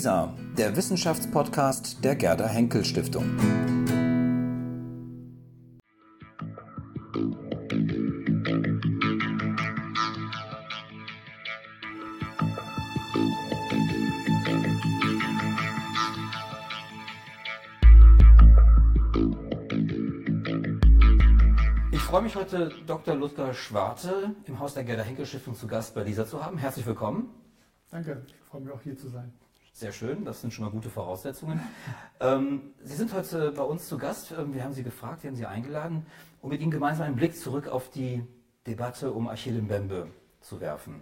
WISA, der Wissenschaftspodcast der Gerda Henkel Stiftung. Ich freue mich heute, Dr. Ludger Schwarte im Haus der Gerda Henkel Stiftung zu Gast bei dieser zu haben. Herzlich willkommen. Danke, ich freue mich auch hier zu sein. Sehr schön, das sind schon mal gute Voraussetzungen. ähm, Sie sind heute bei uns zu Gast. Ähm, wir haben Sie gefragt, wir haben Sie eingeladen, um mit Ihnen gemeinsam einen Blick zurück auf die Debatte um Achille Mbembe zu werfen.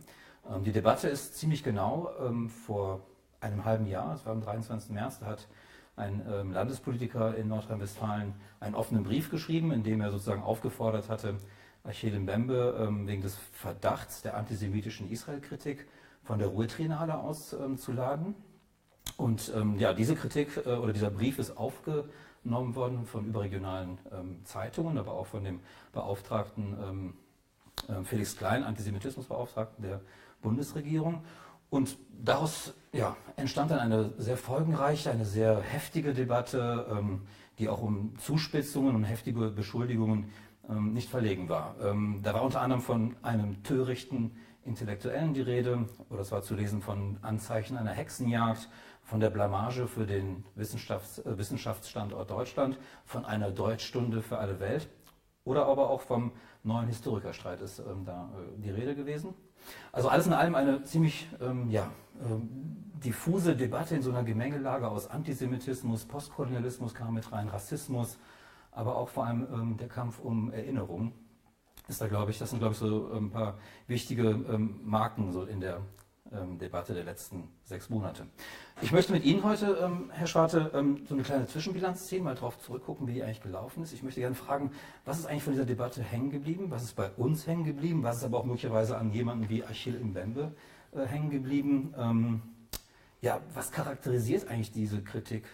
Ähm, die Debatte ist ziemlich genau ähm, vor einem halben Jahr, es war am 23. März, da hat ein ähm, Landespolitiker in Nordrhein-Westfalen einen offenen Brief geschrieben, in dem er sozusagen aufgefordert hatte, Achille Mbembe ähm, wegen des Verdachts der antisemitischen Israel-Kritik von der Ruhrtriennale auszuladen. Und ähm, ja, diese Kritik äh, oder dieser Brief ist aufgenommen worden von überregionalen ähm, Zeitungen, aber auch von dem Beauftragten ähm, äh, Felix Klein, Antisemitismusbeauftragten der Bundesregierung. Und daraus ja, entstand dann eine sehr folgenreiche, eine sehr heftige Debatte, ähm, die auch um Zuspitzungen und heftige Beschuldigungen ähm, nicht verlegen war. Ähm, da war unter anderem von einem törichten Intellektuellen die Rede, oder es war zu lesen von Anzeichen einer Hexenjagd, von der Blamage für den Wissenschafts äh, Wissenschaftsstandort Deutschland, von einer Deutschstunde für alle Welt oder aber auch vom neuen Historikerstreit ist ähm, da äh, die Rede gewesen. Also alles in allem eine ziemlich ähm, ja, ähm, diffuse Debatte in so einer Gemengelage aus Antisemitismus, Postkolonialismus kam mit rein, Rassismus, aber auch vor allem ähm, der Kampf um Erinnerung ist da, glaube ich, das sind, glaube ich, so ein paar wichtige ähm, Marken so in der ähm, Debatte der letzten sechs Monate. Ich möchte mit Ihnen heute, ähm, Herr Schwarte, ähm, so eine kleine Zwischenbilanz ziehen, mal darauf zurückgucken, wie die eigentlich gelaufen ist. Ich möchte gerne fragen, was ist eigentlich von dieser Debatte hängen geblieben? Was ist bei uns hängen geblieben? Was ist aber auch möglicherweise an jemanden wie Achille Mbembe äh, hängen geblieben? Ähm, ja, was charakterisiert eigentlich diese Kritik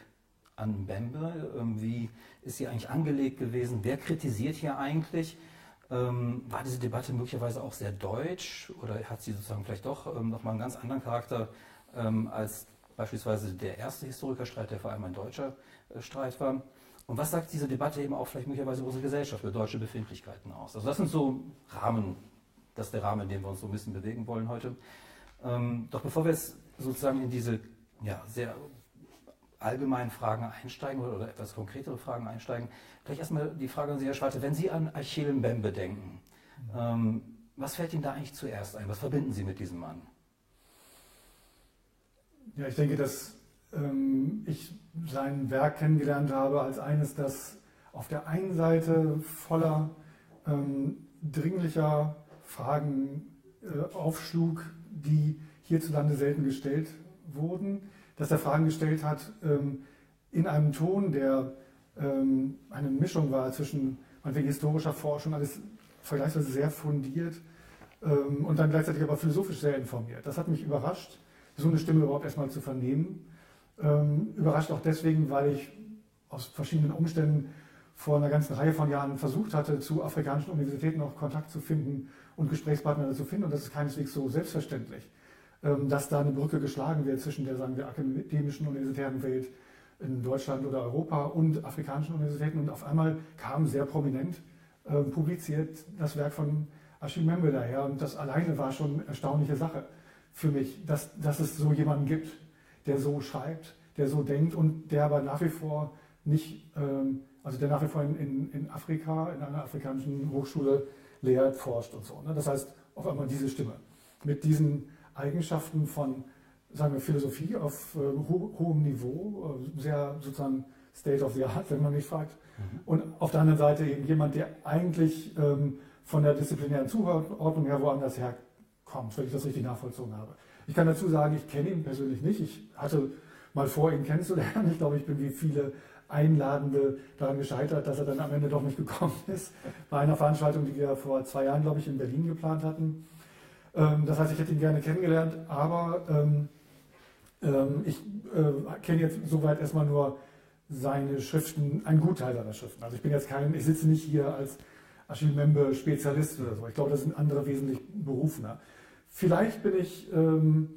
an Mbembe? Ähm, wie ist sie eigentlich angelegt gewesen? Wer kritisiert hier eigentlich? Ähm, war diese Debatte möglicherweise auch sehr deutsch oder hat sie sozusagen vielleicht doch ähm, nochmal einen ganz anderen Charakter ähm, als beispielsweise der erste Historikerstreit, der vor allem ein deutscher äh, Streit war? Und was sagt diese Debatte eben auch vielleicht möglicherweise über unsere Gesellschaft, über deutsche Befindlichkeiten aus? Also das sind so Rahmen, das ist der Rahmen, in dem wir uns so ein bisschen bewegen wollen heute. Ähm, doch bevor wir jetzt sozusagen in diese ja, sehr allgemeinen Fragen einsteigen oder, oder, etwas konkretere Fragen einsteigen, vielleicht erstmal die Frage an Sie, Herr Schwarte, wenn Sie an Achille Mbembe denken, ähm, was fällt Ihnen da eigentlich zuerst ein? Was verbinden Sie mit diesem Mann? Ja, ich denke, dass ähm, ich sein Werk kennengelernt habe als eines, das auf der einen Seite voller ähm, dringlicher Fragen äh, aufschlug, die hierzulande selten gestellt wurden, dass er Fragen gestellt hat ähm, in einem Ton, der ähm, eine Mischung war zwischen meinetwegen historischer Forschung, alles vergleichsweise sehr fundiert ähm, und dann gleichzeitig aber philosophisch sehr informiert. Das hat mich überrascht, so eine Stimme überhaupt erstmal zu vernehmen. Ähm, überrascht auch deswegen, weil ich aus verschiedenen Umständen vor einer ganzen Reihe von Jahren versucht hatte, zu afrikanischen Universitäten auch Kontakt zu finden und Gesprächspartner zu finden. Und das ist keineswegs so selbstverständlich. Ähm, dass da eine Brücke geschlagen wird zwischen der, sagen wir, akademischen universitären Welt in Deutschland oder Europa und afrikanischen Universitäten. Und auf einmal kam sehr prominent äh, publiziert das Werk von Achille Membe daher. Und das alleine war schon eine erstaunliche Sache für mich, dass, dass es so jemanden gibt, der so schreibt, der so denkt und der aber nach wie vor nicht, ähm, also der nach wie vor in, in, in Afrika, in einer afrikanischen Hochschule lehrt, forscht und so. Ne? Das heißt, auf einmal diese Stimme mit diesen Eigenschaften von, sagen wir, Philosophie auf äh, ho hohem Niveau, äh, sehr sozusagen State of the Art, wenn man mich fragt. Mhm. Und auf der anderen Seite eben jemand, der eigentlich ähm, von der disziplinären Zuordnung her woanders herkommt, wenn ich das richtig nachvollzogen habe. Ich kann dazu sagen, ich kenne ihn persönlich nicht. Ich hatte mal vor, ihn kennenzulernen. Ich glaube, ich bin wie viele Einladende daran gescheitert, dass er dann am Ende doch nicht gekommen ist. Bei einer Veranstaltung, die wir vor zwei Jahren, glaube ich, in Berlin geplant hatten. Ähm, das heißt, ich hätte ihn gerne kennengelernt, aber ähm, ähm, ich äh, kenne jetzt soweit erstmal nur seine Schriften, einen Gutteil seiner Schriften. Also ich bin jetzt kein, ich sitze nicht hier als Achille Membe Spezialist oder so. Ich glaube, das sind andere wesentlich berufener. Vielleicht bin ich ähm,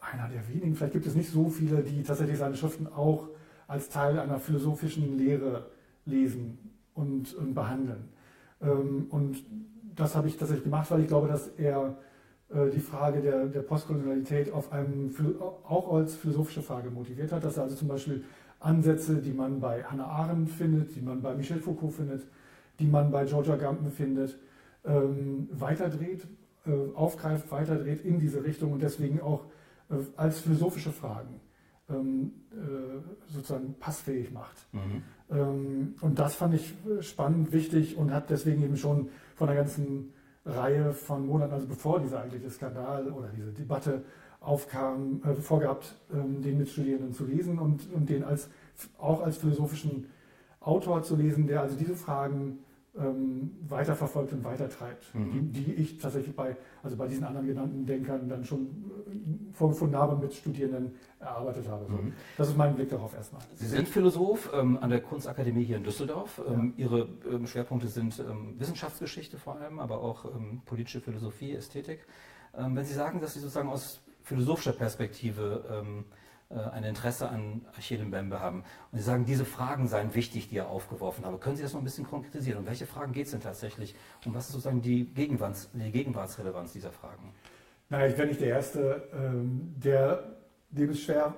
einer der wenigen, vielleicht gibt es nicht so viele, die tatsächlich seine Schriften auch als Teil einer philosophischen Lehre lesen und, und behandeln. Ähm, und das habe ich tatsächlich gemacht, weil ich glaube, dass er äh, die Frage der, der Postkolonialität auf einem, auch als philosophische Frage motiviert hat, dass er also zum Beispiel Ansätze, die man bei Hannah Arendt findet, die man bei Michel Foucault findet, die man bei Georgia Gampen findet, ähm, weiterdreht, äh, aufgreift, weiterdreht in diese Richtung und deswegen auch äh, als philosophische Fragen ähm, sozusagen passfähig macht. Mhm. Ähm, und das fand ich spannend, wichtig und hat deswegen eben schon von der ganzen Reihe von Monaten, also bevor dieser eigentliche Skandal oder diese Debatte aufkam, äh, vorgehabt, ähm, den Mitstudierenden zu lesen und, und den als, auch als philosophischen Autor zu lesen, der also diese Fragen ähm, weiterverfolgt und weitertreibt, mhm. die, die, ich tatsächlich bei, also bei diesen anderen genannten Denkern dann schon äh, vorgefunden habe, mit Studierenden erarbeitet habe. So. Mhm. Das ist mein Blick darauf erstmal. Sie sind Philosoph ähm, an der Kunstakademie hier in Düsseldorf. Ähm, ja. Ihre ähm, Schwerpunkte sind ähm, Wissenschaftsgeschichte vor allem, aber auch ähm, politische Philosophie, Ästhetik. wenn Sie sagen, dass Sie sozusagen aus philosophischer Perspektive ein Interesse an Achille Mbembe haben. Und Sie sagen, diese Fragen seien wichtig, die er aufgeworfen habe. Können Sie das noch ein bisschen konkretisieren? Um welche Fragen geht es denn tatsächlich? Und was ist sozusagen die, Gegenwarts, die Gegenwartsrelevanz dieser Fragen? Na, ich bin nicht der Erste, ähm, der, dem es schwer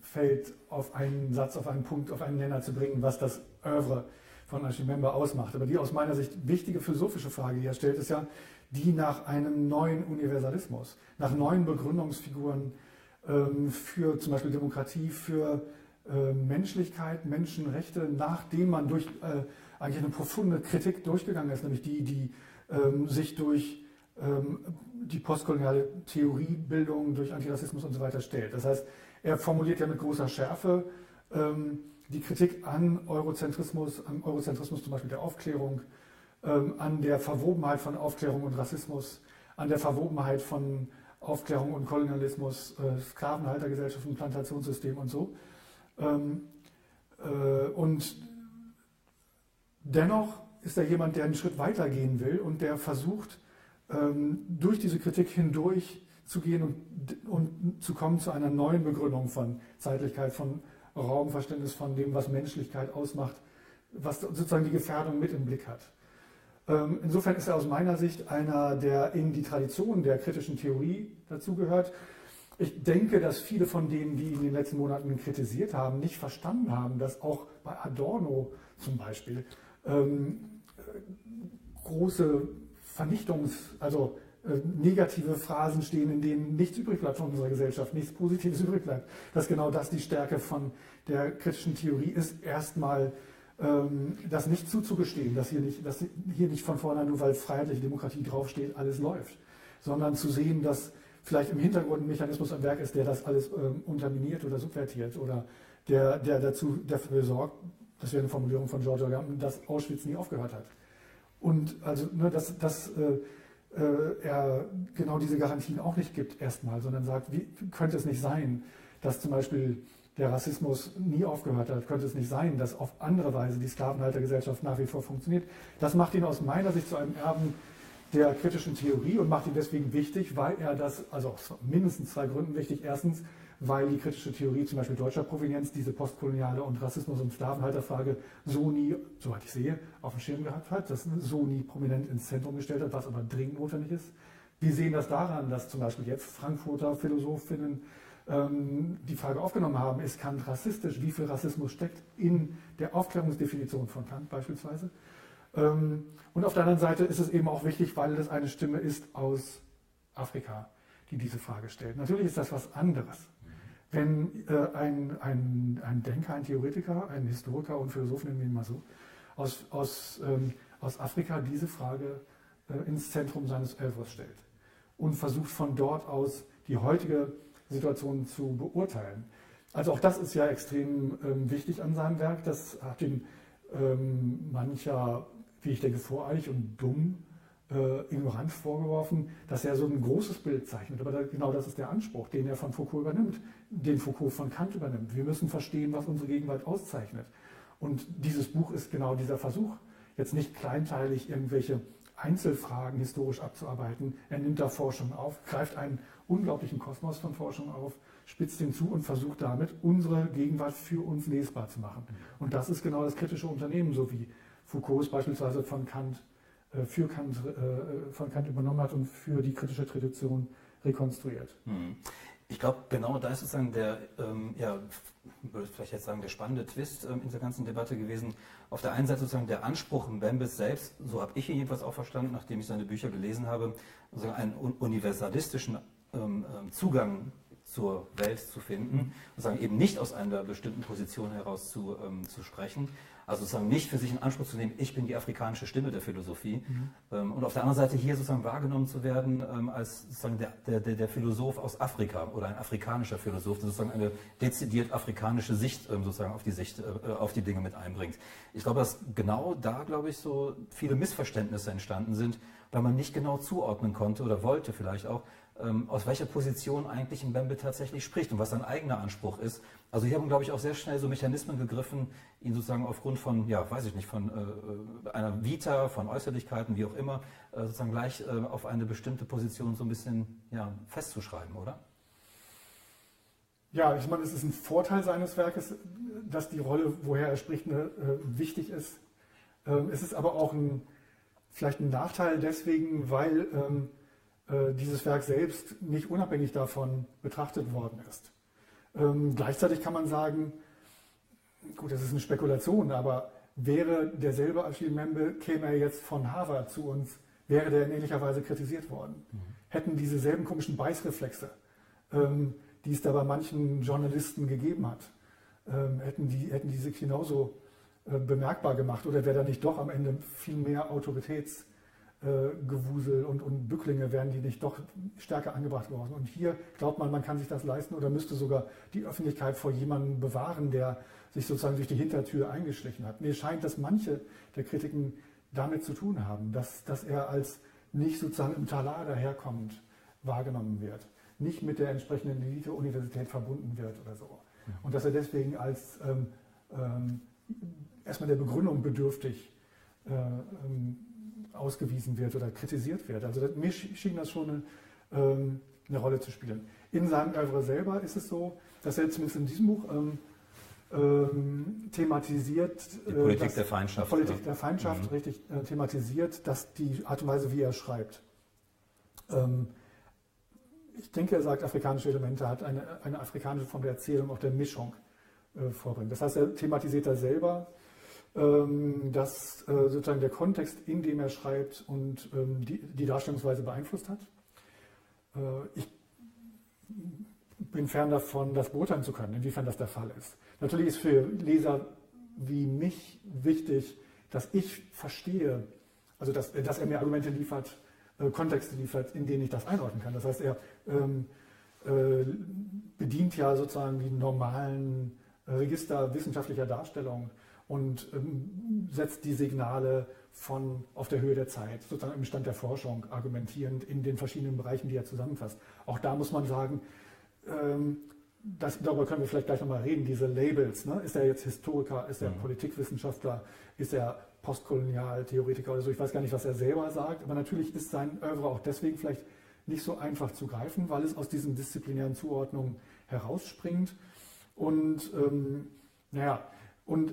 fällt, auf einen Satz, auf einen Punkt, auf einen Nenner zu bringen, was das Oeuvre von Achille Mbembe ausmacht. Aber die aus meiner Sicht wichtige philosophische Frage, die er stellt, ist ja die nach einem neuen Universalismus, nach neuen Begründungsfiguren für zum Beispiel Demokratie, für äh, Menschlichkeit, Menschenrechte, nachdem man durch äh, eigentlich eine profunde Kritik durchgegangen ist, nämlich die, die ähm, sich durch ähm, die postkoloniale Theoriebildung, durch Antirassismus und so weiter stellt. Das heißt, er formuliert ja mit großer Schärfe die Kritik an Eurozentrismus, am Eurozentrismus zum Beispiel der Aufklärung, an der Verwobenheit von Aufklärung und Rassismus, an der Verwobenheit von Aufklärung und Kolonialismus, äh, Sklavenhaltergesellschaften, Plantationssystem und so. Ähm, äh, und dennoch ist er jemand, der einen Schritt weiter gehen will und der versucht, ähm, durch diese Kritik hindurch zu gehen und, und zu kommen zu einer neuen Begründung von Zeitlichkeit, von Raumverständnis, von dem, was Menschlichkeit ausmacht, was sozusagen die Gefährdung mit im Blick hat. Ähm, insofern ist er aus meiner Sicht einer, der in die Tradition der kritischen Theorie dazugehört. Ich denke, dass viele von denen, die in den letzten Monaten kritisiert haben, nicht verstanden haben, dass auch bei Adorno zum Beispiel ähm, große Vernichtungs-, also äh, negative Phrasen stehen, in denen nichts übrig bleibt von unserer Gesellschaft, nichts Positives übrig bleibt. Dass genau das die Stärke von der kritischen Theorie ist, erstmal das nicht zuzugestehen, dass hier nicht, dass hier nicht von vornherein nur weil freiheitliche Demokratie draufsteht, alles läuft, sondern zu sehen, dass vielleicht im Hintergrund ein Mechanismus am Werk ist, der das alles ähm, unterminiert oder subvertiert oder der, der dazu dafür sorgt, das wäre eine Formulierung von George Orwell, dass Auschwitz nie aufgehört hat. Und also, ne, dass, dass äh, äh, er genau diese Garantien auch nicht gibt erstmal, sondern sagt, wie könnte es nicht sein, dass zum Beispiel der Rassismus nie aufgehört hat, könnte es nicht sein, dass auf andere Weise die Sklavenhaltergesellschaft nach wie vor funktioniert. Das macht ihn aus meiner Sicht zu einem Erben der kritischen Theorie und macht ihn deswegen wichtig, weil er das, also aus mindestens zwei Gründen wichtig. Erstens, weil die kritische Theorie zum Beispiel deutscher Provenienz diese postkoloniale und Rassismus- und Sklavenhalterfrage so nie, soweit ich sehe, auf dem Schirm gehabt hat, das so nie prominent ins Zentrum gestellt hat, was aber dringend notwendig ist. Wir sehen das daran, dass zum Beispiel jetzt Frankfurter Philosophinnen ähm, die Frage aufgenommen haben, ist Kant rassistisch? Wie viel Rassismus steckt in der Aufklärungsdefinition von Kant beispielsweise? Ähm, und auf der anderen Seite ist es eben auch wichtig, weil es eine Stimme ist aus Afrika, die diese Frage stellt. Natürlich ist das was anderes. Wenn äh, ein, ein, ein Denker, ein Theoretiker, ein Historiker und Philosoph, nennen wir ihn mal so, aus, aus, ähm, aus Afrika diese Frage äh, ins Zentrum seines Elfers stellt und versucht von dort aus die heutige Situation zu beurteilen. Also auch das ist ja extrem ähm, wichtig an seinem Werk. Das hat ihn ähm, mancher, wie ich denke, voreilig und dumm, äh, ignorant vorgeworfen, dass er so ein großes Bild zeichnet. Aber da, genau das ist der Anspruch, den er von Foucault übernimmt, den Foucault von Kant übernimmt. Wir müssen verstehen, was unsere Gegenwart auszeichnet. Und dieses Buch ist genau dieser Versuch, jetzt nicht kleinteilig irgendwelche Einzelfragen historisch abzuarbeiten. Er nimmt da Forschung auf, greift einen unglaublichen Kosmos von Forschung auf, spitzt den zu und versucht damit, unsere Gegenwart für uns lesbar zu machen. Und das ist genau das kritische Unternehmen, so wie Foucault es beispielsweise von Kant, äh, für Kant, äh, von Kant übernommen hat und für die kritische Tradition rekonstruiert. Hm. Ich glaube, genau da ist sozusagen der, ähm, ja, würde vielleicht jetzt sagen, der spannende Twist ähm, in dieser ganzen Debatte gewesen. Auf der einen Seite sozusagen der Anspruch Mbembes selbst, so habe ich ihn jedenfalls auch verstanden, nachdem ich seine Bücher gelesen habe, sozusagen einen universalistischen Zugang zur Welt zu finden, sozusagen eben nicht aus einer bestimmten Position heraus zu, ähm, zu sprechen, also sozusagen nicht für sich in Anspruch zu nehmen, ich bin die afrikanische Stimme der Philosophie. Mhm. Ähm, und auf der anderen Seite hier sozusagen wahrgenommen zu werden ähm, als sozusagen der, der, der Philosoph aus Afrika oder ein afrikanischer Philosoph, der sozusagen eine dezidiert afrikanische Sicht ähm, sozusagen auf die Sicht, äh, auf die Dinge mit einbringt. Ich glaube, dass genau da, glaube ich, so viele Missverständnisse entstanden sind, weil man nicht genau zuordnen konnte oder wollte vielleicht auch, ähm, aus welcher Position eigentlich Mbembe tatsächlich spricht und was sein eigener Anspruch ist. Also hier haben, glaube ich, auch sehr schnell so Mechanismen gegriffen, ihn sozusagen aufgrund von, ja, weiß ich nicht, von äh, einer Vita, von Äußerlichkeiten, wie auch immer, äh, sozusagen gleich äh, auf eine bestimmte Position so ein bisschen ja, festzuschreiben, oder? Ja, ich meine, es ist ein Vorteil seines Werkes, dass die Rolle, woher er spricht, ne, äh, wichtig ist. Ähm, es ist aber auch ein, vielleicht ein Nachteil deswegen, weil ähm, äh, dieses Werk selbst nicht unabhängig davon betrachtet worden ist. Ähm, gleichzeitig kann man sagen, gut, das ist eine Spekulation, aber wäre derselbe Achille Membe, käme er jetzt von Harvard zu uns, wäre der in ähnlicher Weise kritisiert worden. Mhm. Hätten dieselben komischen Beißreflexe, ähm, die es da bei manchen Journalisten gegeben hat, ähm, hätten, die, hätten die sich genauso äh, bemerkbar gemacht oder wäre da nicht doch am Ende viel mehr Autoritäts- äh, Gewusel und, und Bücklinge werden die nicht doch stärker angebracht worden. Und hier glaubt man, man kann sich das leisten oder müsste sogar die Öffentlichkeit vor jemandem bewahren, der sich sozusagen durch die Hintertür eingeschlichen hat. Mir scheint, dass manche der Kritiken damit zu tun haben, dass, dass er als nicht sozusagen im Talar daherkommend wahrgenommen wird, nicht mit der entsprechenden Elite-Universität verbunden wird oder so. Und dass er deswegen als ähm, ähm, erstmal der Begründung bedürftig äh, ähm, ausgewiesen wird oder kritisiert wird. Also mir schien das schon eine, ähm, eine Rolle zu spielen. In seinem Oeuvre selber ist es so, dass er zumindest in diesem Buch ähm, ähm, thematisiert. Die Politik der Feindschaft. Politik der Feindschaft, mhm. richtig äh, thematisiert, dass die Art und Weise, wie er schreibt. Ähm, ich denke, er sagt, afrikanische Elemente hat eine, eine afrikanische Form der Erzählung, auch der Mischung äh, vorbringen. Das heißt, er thematisiert da selber dass äh, sozusagen der Kontext, in dem er schreibt und ähm, die, die Darstellungsweise beeinflusst hat. Äh, ich bin fern davon, das beurteilen zu können, inwiefern das der Fall ist. Natürlich ist für Leser wie mich wichtig, dass ich verstehe, also dass, dass er mir Argumente liefert, äh, Kontexte liefert, in denen ich das einordnen kann. Das heißt, er ähm, äh, bedient ja sozusagen die normalen Register wissenschaftlicher Darstellung und ähm, setzt die Signale von auf der Höhe der Zeit, sozusagen im Stand der Forschung, argumentierend in den verschiedenen Bereichen, die er zusammenfasst. Auch da muss man sagen, ähm, das, darüber können wir vielleicht gleich nochmal reden, diese Labels. Ne? Ist er jetzt Historiker, ist er mhm. Politikwissenschaftler, ist er Postkolonialtheoretiker oder so? Ich weiß gar nicht, was er selber sagt, aber natürlich ist sein Oeuvre auch deswegen vielleicht nicht so einfach zu greifen, weil es aus diesen disziplinären Zuordnungen herausspringt. Und ähm, naja, und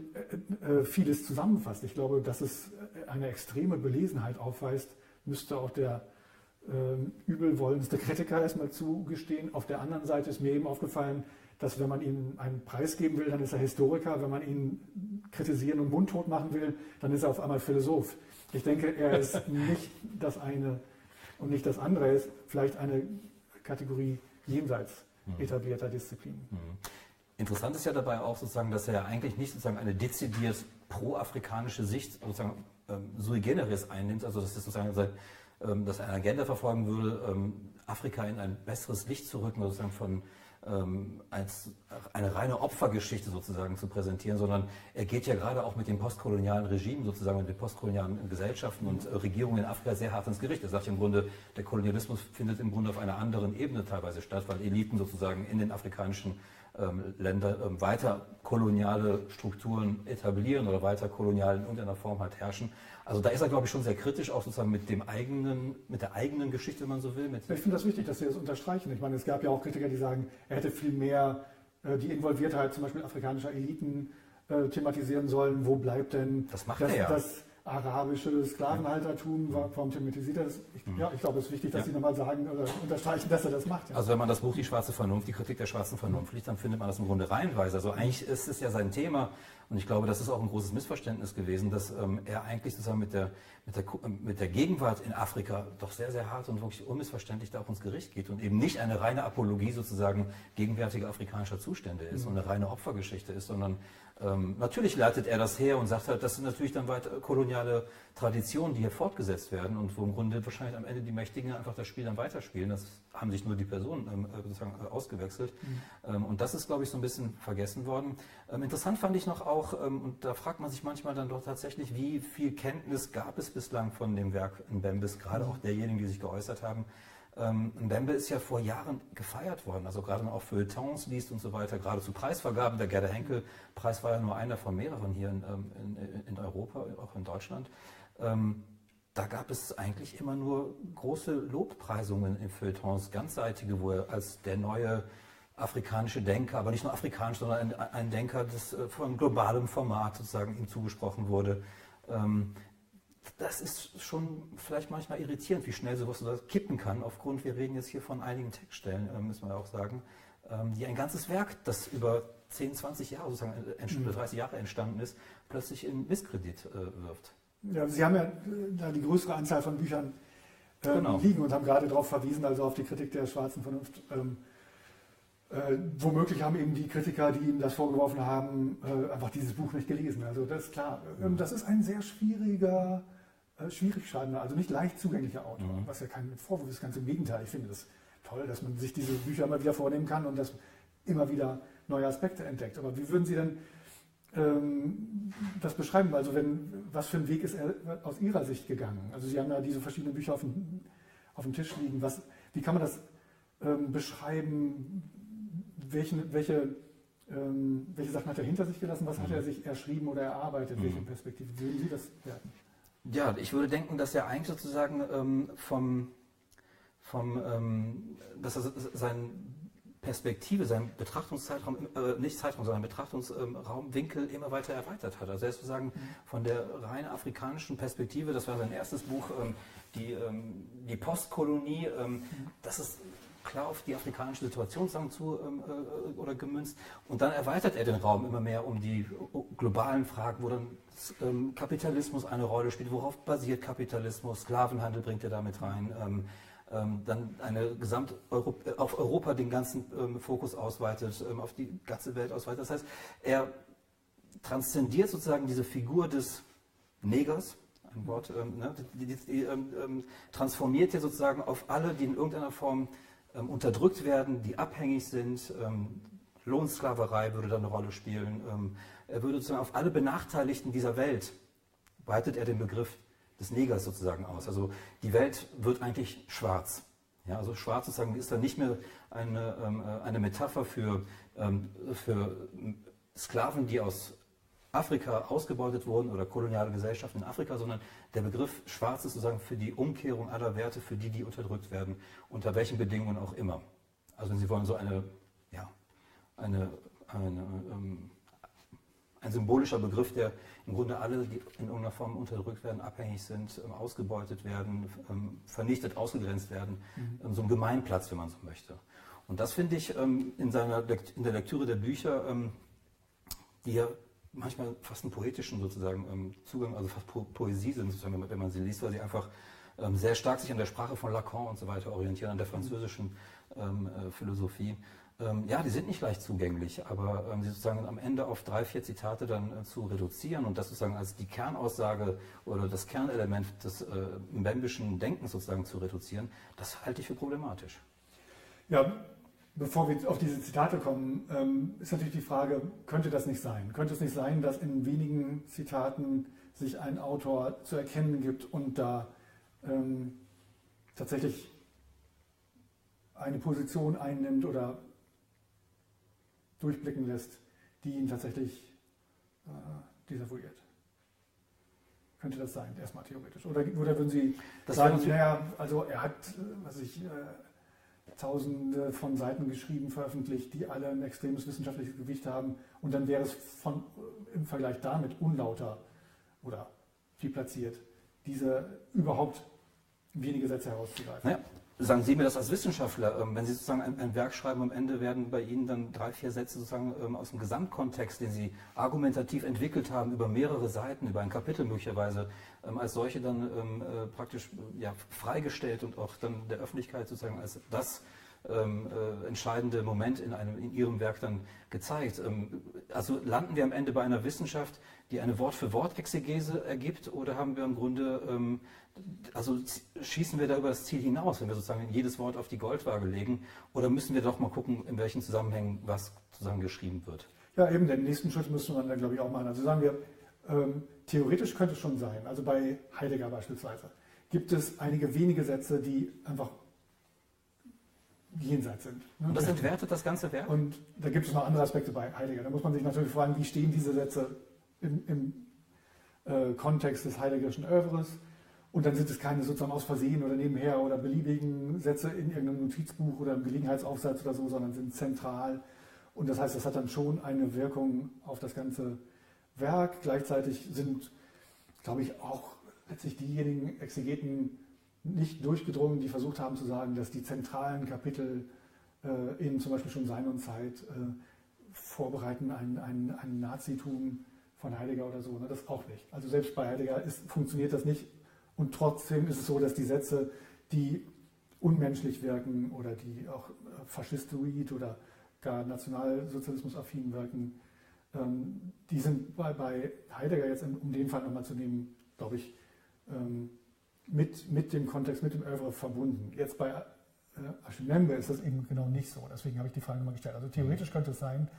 äh, äh, vieles zusammenfasst. Ich glaube, dass es eine extreme Belesenheit aufweist, müsste auch der äh, übelwollendste Kritiker erstmal zugestehen. Auf der anderen Seite ist mir eben aufgefallen, dass wenn man ihm einen Preis geben will, dann ist er Historiker. Wenn man ihn kritisieren und mundtot machen will, dann ist er auf einmal Philosoph. Ich denke, er ist nicht das eine und nicht das andere. Er ist vielleicht eine Kategorie jenseits mhm. etablierter Disziplinen. Mhm. Interessant ist ja dabei auch sozusagen, dass er eigentlich nicht sozusagen eine dezidiert pro-afrikanische Sicht sozusagen ähm, sui generis einnimmt, also dass, sozusagen, ähm, dass er eine Agenda verfolgen würde, ähm, Afrika in ein besseres Licht zu rücken, sozusagen von als eine reine Opfergeschichte sozusagen zu präsentieren, sondern er geht ja gerade auch mit dem postkolonialen Regime sozusagen, mit den postkolonialen Gesellschaften und äh, Regierungen in Afrika sehr hart ins Gericht. Er sagt im Grunde, der Kolonialismus findet im Grunde auf einer anderen Ebene teilweise statt, weil Eliten sozusagen in den afrikanischen ähm, Länder ähm, weiter koloniale Strukturen etablieren oder weiter kolonial in irgendeiner Form halt herrschen. Also da ist er, glaube ich, schon sehr kritisch, auch sozusagen mit dem eigenen, mit der eigenen Geschichte, wenn man so will. ich finde das wichtig, dass Sie das unterstreichen. Ich meine, es gab ja auch Kritiker, die sagen, er hätte viel mehr äh, die Involviertheit zum Beispiel afrikanischer Eliten äh, thematisieren sollen. Wo bleibt denn das, macht das, er ja. das arabische Sklavenhaltertum, warum thematisiert er das? Ich, mhm. Ja, ich glaube, es ist wichtig, dass ja. Sie nochmal sagen oder unterstreichen, dass er das macht. Ja. Also wenn man das Buch Die schwarze Vernunft, die Kritik der schwarzen Vernunft liest, dann findet man das im Grunde reihenweise. Also eigentlich ist es ja sein Thema und ich glaube, das ist auch ein großes Missverständnis gewesen, dass ähm, er eigentlich sozusagen mit der, mit, der, mit der Gegenwart in Afrika doch sehr, sehr hart und wirklich unmissverständlich da auch ins Gericht geht und eben nicht eine reine Apologie sozusagen gegenwärtiger afrikanischer Zustände ist mhm. und eine reine Opfergeschichte ist, sondern ähm, natürlich leitet er das her und sagt halt, das sind natürlich dann weiter koloniale Traditionen, die hier fortgesetzt werden und wo im Grunde wahrscheinlich am Ende die Mächtigen einfach das Spiel dann weiterspielen. Das haben sich nur die Personen ähm, äh, sozusagen äh, ausgewechselt. Mhm. Ähm, und das ist, glaube ich, so ein bisschen vergessen worden. Ähm, interessant fand ich noch auch, ähm, und da fragt man sich manchmal dann doch tatsächlich, wie viel Kenntnis gab es bislang von dem Werk in Bembis, gerade mhm. auch derjenigen, die sich geäußert haben. Ähm, Mbembe ist ja vor Jahren gefeiert worden, also gerade auch Feuilletons liest und so weiter, gerade zu Preisvergaben. Der Gerda Henkel-Preis war ja nur einer von mehreren hier in, ähm, in, in Europa, auch in Deutschland. Ähm, da gab es eigentlich immer nur große Lobpreisungen in Feuilletons, ganzseitige, wo er als der neue afrikanische Denker, aber nicht nur afrikanisch, sondern ein, ein Denker des, äh, von globalem Format sozusagen ihm zugesprochen wurde. Ähm, das ist schon vielleicht manchmal irritierend, wie schnell sowas kippen kann, aufgrund, wir reden jetzt hier von einigen Textstellen, äh, müssen wir auch sagen, ähm, die ein ganzes Werk, das über 10, 20 Jahre, sozusagen mhm. 30 Jahre entstanden ist, plötzlich in Misskredit äh, wirft. Ja, Sie haben ja äh, da die größere Anzahl von Büchern äh, genau. liegen und haben gerade darauf verwiesen, also auf die Kritik der schwarzen Vernunft. Ähm, äh, womöglich haben eben die Kritiker, die ihm das vorgeworfen haben, äh, einfach dieses Buch nicht gelesen. Also das ist klar. Ähm, das ist ein sehr schwieriger äh, schwierig schreibender, also nicht leicht zugänglicher Autor, mhm. was ja kein Vorwurf ist, ganz im Gegenteil. Ich finde das toll, dass man sich diese Bücher immer wieder vornehmen kann und dass immer wieder neue Aspekte entdeckt. Aber wie würden Sie denn ähm, das beschreiben? Also wenn, was für ein Weg ist er aus Ihrer Sicht gegangen? Also Sie haben ja diese verschiedenen Bücher auf dem, auf dem Tisch liegen. Was, wie kann man das ähm, beschreiben? Welchen, welche, ähm, welche Sachen hat er hinter sich gelassen? Was hat er mhm. sich erschrieben oder erarbeitet? Welche mhm. Perspektive würden Sie das werten? Ja, ich würde denken, dass er eigentlich sozusagen ähm, vom, vom ähm, dass er seine Perspektive, seinen Betrachtungszeitraum, äh, nicht Zeitraum, sondern Betrachtungsraumwinkel immer weiter erweitert hat. Also er ist sozusagen mhm. von der rein afrikanischen Perspektive, das war sein erstes Buch, ähm, die, ähm, die Postkolonie, ähm, mhm. das ist klar auf die afrikanische Situation sagen, zu ähm, äh, oder gemünzt. Und dann erweitert er den Raum immer mehr um die globalen Fragen, wo dann ähm, Kapitalismus eine Rolle spielt. Worauf basiert Kapitalismus? Sklavenhandel bringt er damit rein. Ähm, ähm dann eine Gesamt -Europ auf Europa den ganzen ähm, Fokus ausweitet, ähm, auf die ganze Welt ausweitet. Das heißt, er transzendiert sozusagen diese Figur des Negers, ein Wort, ne, die, die, die transformiert ja sozusagen auf alle, die in irgendeiner Form ähm, unterdrückt werden, die abhängig sind. Lohnsklaverei würde da eine Rolle spielen. Ähm, er würde sozusagen auf alle Benachteiligten dieser Welt, weitet er den Begriff des Negers sozusagen aus. Also die Welt wird eigentlich schwarz. Ja, also schwarz sozusagen ist dann nicht mehr eine, ähm, äh, eine Metapher für, ähm, für Sklaven, die aus Afrika ausgebeutet wurden oder koloniale Gesellschaften in Afrika, sondern der Begriff Schwarz ist sozusagen für die Umkehrung aller Werte, für die, die unterdrückt werden, unter welchen Bedingungen auch immer. Also Sie wollen so eine, eine, eine ähm, ein symbolischer Begriff, der im Grunde alle, die in irgendeiner Form unterdrückt werden, abhängig sind, ähm, ausgebeutet werden, ähm, vernichtet, ausgegrenzt werden. Mhm. Ähm, so ein Gemeinplatz, wenn man so möchte. Und das finde ich in, seiner, in der Lektüre der Bücher, die ja manchmal fast einen poetischen sozusagen Zugang, also fast po Poesie sind, sozusagen, wenn man, sie liest, weil sie einfach sehr stark sich an der Sprache von Lacan und so weiter orientieren, an der französischen ähm, äh, Philosophie. Ähm, ja, die sind nicht leicht zugänglich, aber ähm, sie sozusagen am Ende auf drei, vier Zitate dann äh, zu reduzieren und das sozusagen als die Kernaussage oder das Kernelement des äh, mbembischen Denkens sozusagen zu reduzieren, das halte ich für problematisch. Ja, Bevor wir auf diese Zitate kommen, ähm, ist natürlich die Frage, könnte das nicht sein? Könnte es nicht sein, dass in wenigen Zitaten sich ein Autor zu erkennen gibt und da ähm, tatsächlich eine Position einnimmt oder durchblicken lässt, die ihn tatsächlich äh, desavouiert? könnte das sein, erstmal theoretisch? Oder, oder würden Sie Das sagen, naja, also er hat, was ich, äh, tausende von Seiten geschrieben, veröffentlicht, die alle ein extremes wissenschaftliches Gewicht haben und dann wäre es von, im Vergleich damit unlauter oder viel platziert, diese überhaupt wenige Sätze herauszugreifen. Naja, sagen Sie mir das als Wissenschaftler, ähm, wenn Sie sozusagen ein, Werk schreiben, am Ende werden bei Ihnen dann drei, vier Sätze sozusagen ähm, aus dem Gesamtkontext, den Sie argumentativ entwickelt haben, über mehrere Seiten, über ein Kapitel möglicherweise, ähm, als solche dann äh, praktisch ja, freigestellt und auch dann der Öffentlichkeit sozusagen als das ähm, äh, entscheidende Moment in, einem, in Ihrem Werk dann gezeigt. Ähm, also landen wir am Ende bei einer Wissenschaft, die eine Wort-für-Wort-Exegese ergibt, oder haben wir im Grunde, ähm, also schießen wir da über das Ziel hinaus, wenn wir sozusagen jedes Wort auf die Goldwaage legen, oder müssen wir doch mal gucken, in welchen Zusammenhängen was sozusagen geschrieben wird? Ja, eben, den nächsten Schritt müsste man dann, glaube ich, auch machen. Also sagen wir, ähm, theoretisch könnte es schon sein, also bei Heidegger beispielsweise, gibt es einige wenige Sätze, die einfach jenseits sind. Ne? Und das entwertet das ganze Werk? Und da gibt es noch andere Aspekte bei Heidegger. Da muss man sich natürlich fragen, wie stehen diese Sätze im, im äh, Kontext des Heideggerischen Övres? Und dann sind es keine sozusagen aus Versehen oder nebenher oder beliebigen Sätze in irgendeinem Notizbuch oder im Gelegenheitsaufsatz oder so, sondern sind zentral. Und das heißt, das hat dann schon eine Wirkung auf das ganze Werk. Gleichzeitig sind, glaube ich, auch letztlich diejenigen Exegeten nicht durchgedrungen, die versucht haben zu sagen, dass die zentralen Kapitel äh, in zum Beispiel schon Sein und Zeit äh, vorbereiten ein, ein, ein Nazitum von Heidegger oder so. Ne? Das auch nicht. Also selbst bei Heidegger ist, funktioniert das nicht. Und trotzdem ist es so, dass die Sätze, die unmenschlich wirken oder die auch äh, faschistoid oder gar nationalsozialismusaffin wirken, ähm, die sind bei, bei Heidegger jetzt, um den Fall nochmal zu nehmen, glaube ich, ähm, mit, mit dem Kontext, mit dem Övre verbunden. Jetzt bei äh, Aschemembe ist das eben genau nicht so. Deswegen habe ich die Frage nochmal gestellt. Also theoretisch könnte es sein,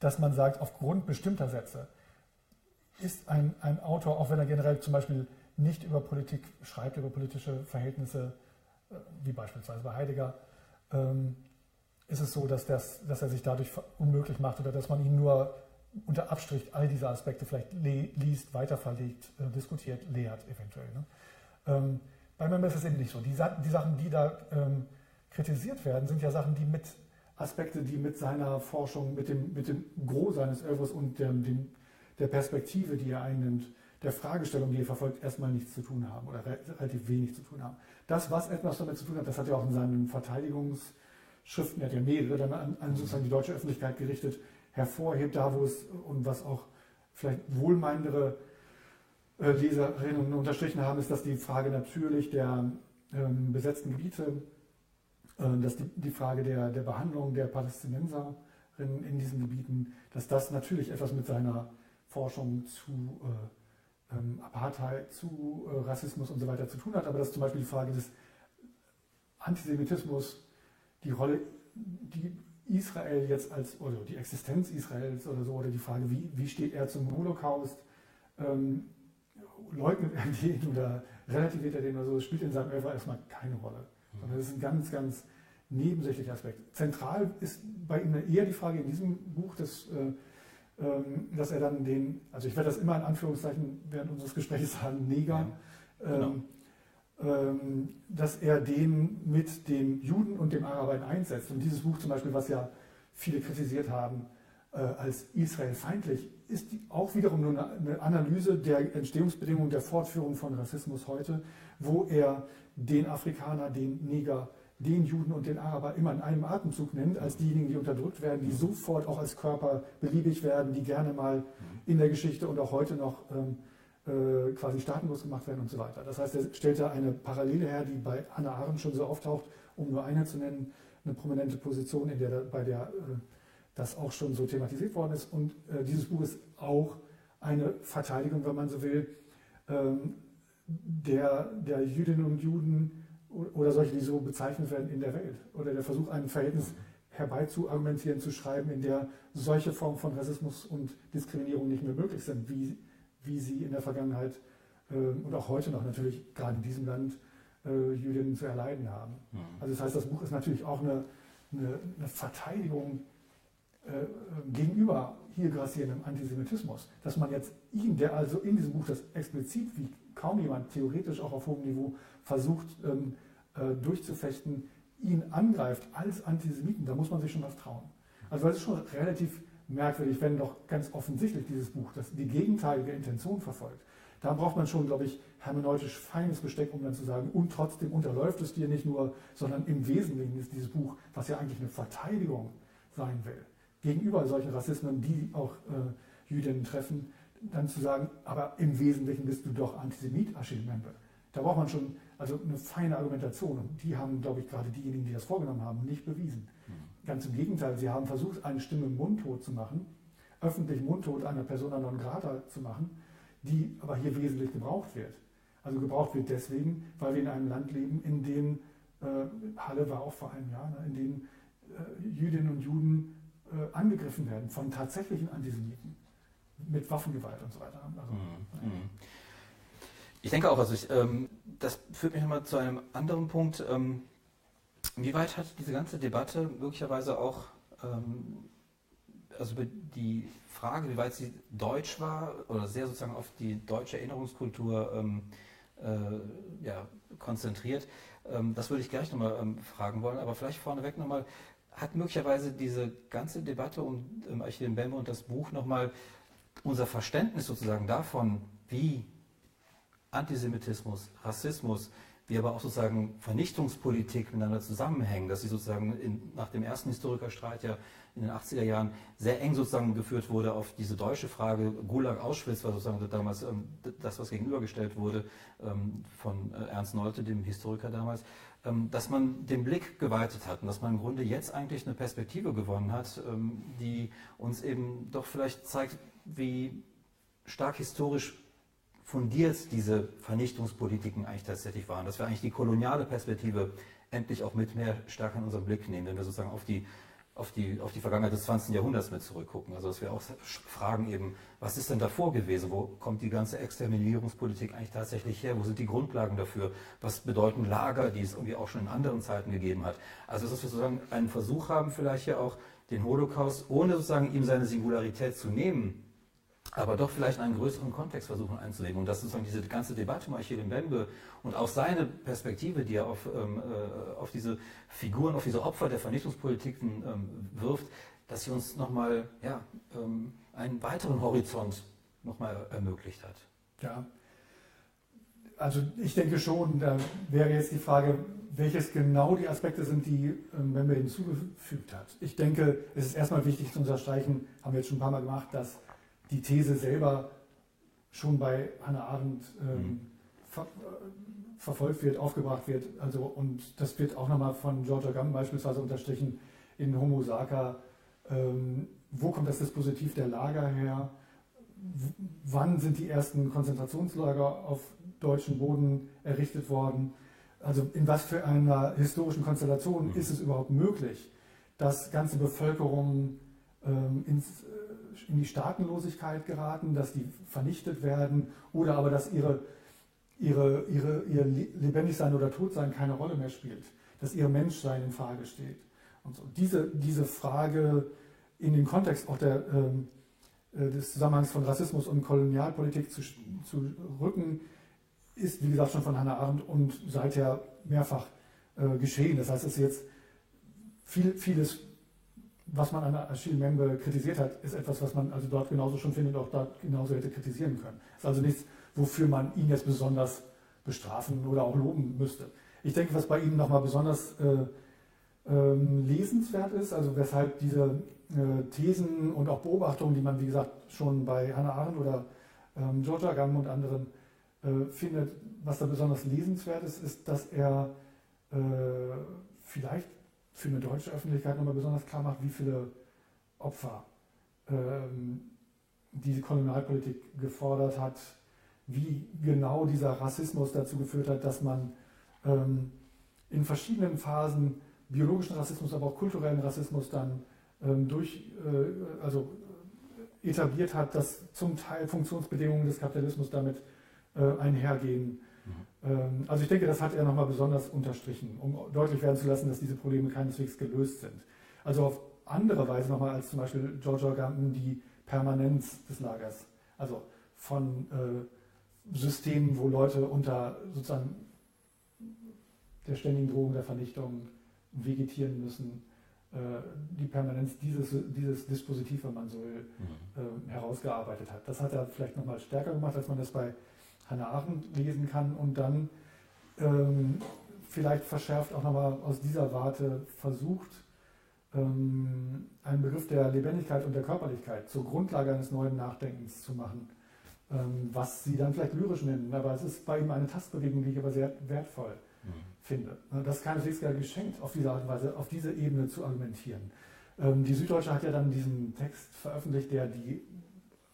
dass man sagt, aufgrund bestimmter Sätze ist ein, ein Autor, auch wenn er generell zum Beispiel nicht über Politik schreibt, über politische Verhältnisse, äh, wie beispielsweise bei Heidegger, ähm, ist es so, dass, das, dass er sich dadurch unmöglich macht oder dass man ihn nur unter Abstrich all diese Aspekte vielleicht liest, weiterverlegt, äh, diskutiert, lehrt eventuell. Ne? Ähm, bei Member ist es eben nicht so. Die, die Sachen, die da ähm, kritisiert werden, sind ja Sachen, die mit Aspekte, die mit seiner Forschung, mit dem, mit dem Gros seines Övres und dem, dem, der Perspektive, die er einnimmt, der Fragestellung, die er verfolgt, erstmal nichts zu tun haben oder relativ wenig zu tun haben. Das, was etwas damit zu tun hat, das hat er auch in seinen Verteidigungsschriften, er hat ja mehrere dann an, an sozusagen die deutsche Öffentlichkeit gerichtet, hervorhebt, da wo es und was auch vielleicht wohlmeinendere äh, Leserinnen unterstrichen haben, ist, dass die Frage natürlich der ähm, besetzten Gebiete, äh, dass die, die Frage der, der Behandlung der Palästinenserinnen in diesen Gebieten, dass das natürlich etwas mit seiner Forschung zu äh, ähm, Apartheid, zu äh, Rassismus und so weiter zu tun hat, aber dass zum Beispiel die Frage des Antisemitismus, die Rolle, die Israel jetzt als, oder die Existenz Israels oder so, oder die Frage, wie, wie steht er zum Holocaust, ähm, leugnet er den oder relativiert er den oder so, spielt in seinem Över erstmal keine Rolle. Sondern das ist ein ganz, ganz nebensächlicher Aspekt. Zentral ist bei ihm eher die Frage in diesem Buch, dass, äh, ähm, dass er dann den, also ich werde das immer in Anführungszeichen während unseres Gesprächs sagen, Neger, ja, genau. ähm, ähm, dass er den mit dem Juden und dem Araber einsetzt. Und dieses Buch zum Beispiel, was ja viele kritisiert haben, als Israel feindlich, ist auch wiederum nur eine Analyse der Entstehungsbedingungen der Fortführung von Rassismus heute, wo er den Afrikaner, den Neger, den Juden und den Araber immer in einem Atemzug nennt, als diejenigen, die unterdrückt werden, die sofort auch als Körper beliebig werden, die gerne mal in der Geschichte und auch heute noch ähm, äh, quasi staatenlos gemacht werden und so weiter. Das heißt, er stellt da eine Parallele her, die bei Anna Arendt schon so auftaucht, um nur eine zu nennen, eine prominente Position, in der, bei der äh, das auch schon so thematisiert worden ist. Und äh, dieses Buch ist auch eine Verteidigung, wenn man so will, ähm, der, der Jüdinnen und Juden oder solche, die so bezeichnet werden in der Welt. Oder der Versuch, ein Verhältnis herbeizuargumentieren, zu schreiben, in der solche Formen von Rassismus und Diskriminierung nicht mehr möglich sind, wie, wie sie in der Vergangenheit äh, und auch heute noch natürlich gerade in diesem Land äh, Jüdinnen zu erleiden haben. Mhm. Also das heißt, das Buch ist natürlich auch eine, eine, eine Verteidigung gegenüber hier grassierendem Antisemitismus, dass man jetzt ihn, der also in diesem Buch das explizit, wie kaum jemand theoretisch auch auf hohem Niveau versucht ähm, äh, durchzufechten, ihn angreift als Antisemiten, da muss man sich schon was trauen. Also es ist schon relativ merkwürdig, wenn doch ganz offensichtlich dieses Buch das die gegenteilige Intention verfolgt. Da braucht man schon, glaube ich, hermeneutisch feines Besteck, um dann zu sagen, und trotzdem unterläuft es dir nicht nur, sondern im Wesentlichen ist dieses Buch, was ja eigentlich eine Verteidigung sein will, gegenüber solchen Rassismen, die auch äh, Jüdinnen treffen, dann zu sagen, aber im Wesentlichen bist du doch Antisemit, Achille Membe. Da braucht man schon also eine feine Argumentation. Und die haben, glaube ich, gerade diejenigen, die das vorgenommen haben, nicht bewiesen. Mhm. Ganz im Gegenteil, sie haben versucht, eine Stimme mundtot zu machen, öffentlich mundtot einer Persona non grata zu machen, die aber hier wesentlich gebraucht wird. Also gebraucht wird deswegen, weil wir in einem Land leben, in dem, äh, Halle war auch vor einem Jahr, ne, in dem äh, Jüdinnen und Juden äh, angegriffen werden von tatsächlichen Antisemiten mit Waffengewalt und so weiter. Also, mhm. mhm. Ich denke auch, also ich, ähm, das führt mich nochmal zu einem anderen Punkt. Ähm, inwieweit hat diese ganze Debatte möglicherweise auch ähm, also die Frage, wie weit sie deutsch war oder sehr sozusagen auf die deutsche Erinnerungskultur ähm, äh, ja, konzentriert, ähm, das würde ich gleich nochmal ähm, fragen wollen, aber vielleicht vorneweg nochmal, hat möglicherweise diese ganze Debatte um ähm, Achille Mbembe und das Buch nochmal unser Verständnis sozusagen davon, wie Antisemitismus, Rassismus, wie aber auch sozusagen Vernichtungspolitik miteinander zusammenhängen, dass sie sozusagen in, nach dem ersten Historikerstreit ja in den 80er Jahren sehr eng sozusagen geführt wurde auf diese deutsche Frage. Gulag Auschwitz war sozusagen damals ähm, das, was gegenübergestellt wurde ähm, von äh, Ernst Nolte, dem Historiker damals, ähm, dass man den Blick geweitet hat und dass man im Grunde jetzt eigentlich eine Perspektive gewonnen hat, die uns eben doch vielleicht zeigt, wie stark historisch fundiert diese Vernichtungspolitiken eigentlich tatsächlich waren. Dass wir eigentlich die koloniale Perspektive endlich auch mit mehr stärker in unseren Blick nehmen, wenn wir sozusagen auf die, auf die, auf die Vergangenheit des 20. Jahrhunderts mit zurückgucken. Also dass wir auch fragen eben, was ist denn davor gewesen? Wo kommt die ganze Exterminierungspolitik eigentlich tatsächlich her? Wo sind die Grundlagen dafür? Was bedeuten Lager, die es irgendwie auch schon in anderen Zeiten gegeben hat? Also dass wir sozusagen einen Versuch haben, vielleicht ja auch den Holocaust, ohne sozusagen ihm seine Singularität zu nehmen, aber doch vielleicht in einen größeren Kontext versuchen einzulegen. Und das ist sozusagen diese ganze Debatte um Achille Mbembe und auch seine Perspektive, die er auf, ähm, äh, auf diese Figuren, auf diese Opfer der Vernichtungspolitiken ähm, wirft, dass sie uns nochmal ja, ähm, einen weiteren Horizont nochmal ermöglicht hat. Ja, also ich denke schon, da wäre jetzt die Frage, welches genau die Aspekte sind, die ähm, Mbembe hinzugefügt hat. Ich denke, es ist erstmal wichtig zu unterstreichen, haben wir jetzt schon ein paar Mal gemacht, dass die These selber schon bei Hannah Arendt ähm, mhm. ver, äh, verfolgt wird, aufgebracht wird. Also, und das wird auch nochmal von Georgia Gamm beispielsweise unterstrichen in Homo Saka. Ähm, wo kommt das Dispositiv der Lager her? W wann sind die ersten Konzentrationslager auf deutschem Boden errichtet worden? Also in was für einer historischen Konstellation mhm. ist es überhaupt möglich, dass ganze Bevölkerungen ähm, ins in die Staatenlosigkeit geraten, dass die vernichtet werden oder aber dass ihre, ihre, ihre, ihr Lebendigsein oder Todsein keine Rolle mehr spielt, dass ihr Menschsein in Frage steht. Und so. diese, diese Frage in den Kontext auch der, ähm, äh, des Zusammenhangs von Rassismus und Kolonialpolitik zu, zu rücken, ist, wie gesagt, schon von Hannah Arendt und seither mehrfach äh, geschehen. Das heißt, es ist jetzt viel, vieles was man an Achille Membe kritisiert hat, ist etwas, was man also dort genauso schon findet, auch dort genauso hätte kritisieren können. Ist also nichts, wofür man ihn jetzt besonders bestrafen oder auch loben müsste. Ich denke, was bei ihm nochmal besonders äh, ähm, lesenswert ist, also weshalb diese äh, Thesen und auch Beobachtungen, die man wie gesagt schon bei Hannah Arendt oder ähm, Georgia Gamm und anderen äh, findet, was da besonders lesenswert ist, ist, dass er äh, vielleicht für eine deutsche Öffentlichkeit nochmal besonders klar macht, wie viele Opfer ähm, diese Kolonialpolitik gefordert hat, wie genau dieser Rassismus dazu geführt hat, dass man ähm, in verschiedenen Phasen biologischen Rassismus, aber auch kulturellen Rassismus dann ähm, durch, äh, also etabliert hat, dass zum Teil Funktionsbedingungen des Kapitalismus damit äh, einhergehen ähm, also ich denke, das hat er nochmal besonders unterstrichen, um deutlich werden zu lassen, dass diese Probleme keineswegs gelöst sind. Also auf andere Weise nochmal als zum Beispiel George Organten die Permanenz des Lagers. Also von, äh, System, wo Leute unter sozusagen der ständigen Drohung der Vernichtung vegetieren müssen, äh, die Permanenz dieses, dieses Dispositiv, wenn man so will, mhm. äh, herausgearbeitet hat. Das hat er vielleicht nochmal stärker gemacht, als man das bei Hannah Arendt lesen kann und dann ähm, vielleicht verschärft auch nochmal aus dieser Warte versucht, ähm, einen Begriff der Lebendigkeit und der Körperlichkeit zur Grundlage eines neuen Nachdenkens zu machen, ähm, was sie dann vielleicht lyrisch nennen, aber es ist bei ihm eine Tastbewegung, die ich aber sehr wertvoll mhm. finde. Das ist keineswegs geschenkt, auf diese Art und Weise, auf diese Ebene zu argumentieren. Ähm, die Süddeutsche hat ja dann diesen Text veröffentlicht, der die,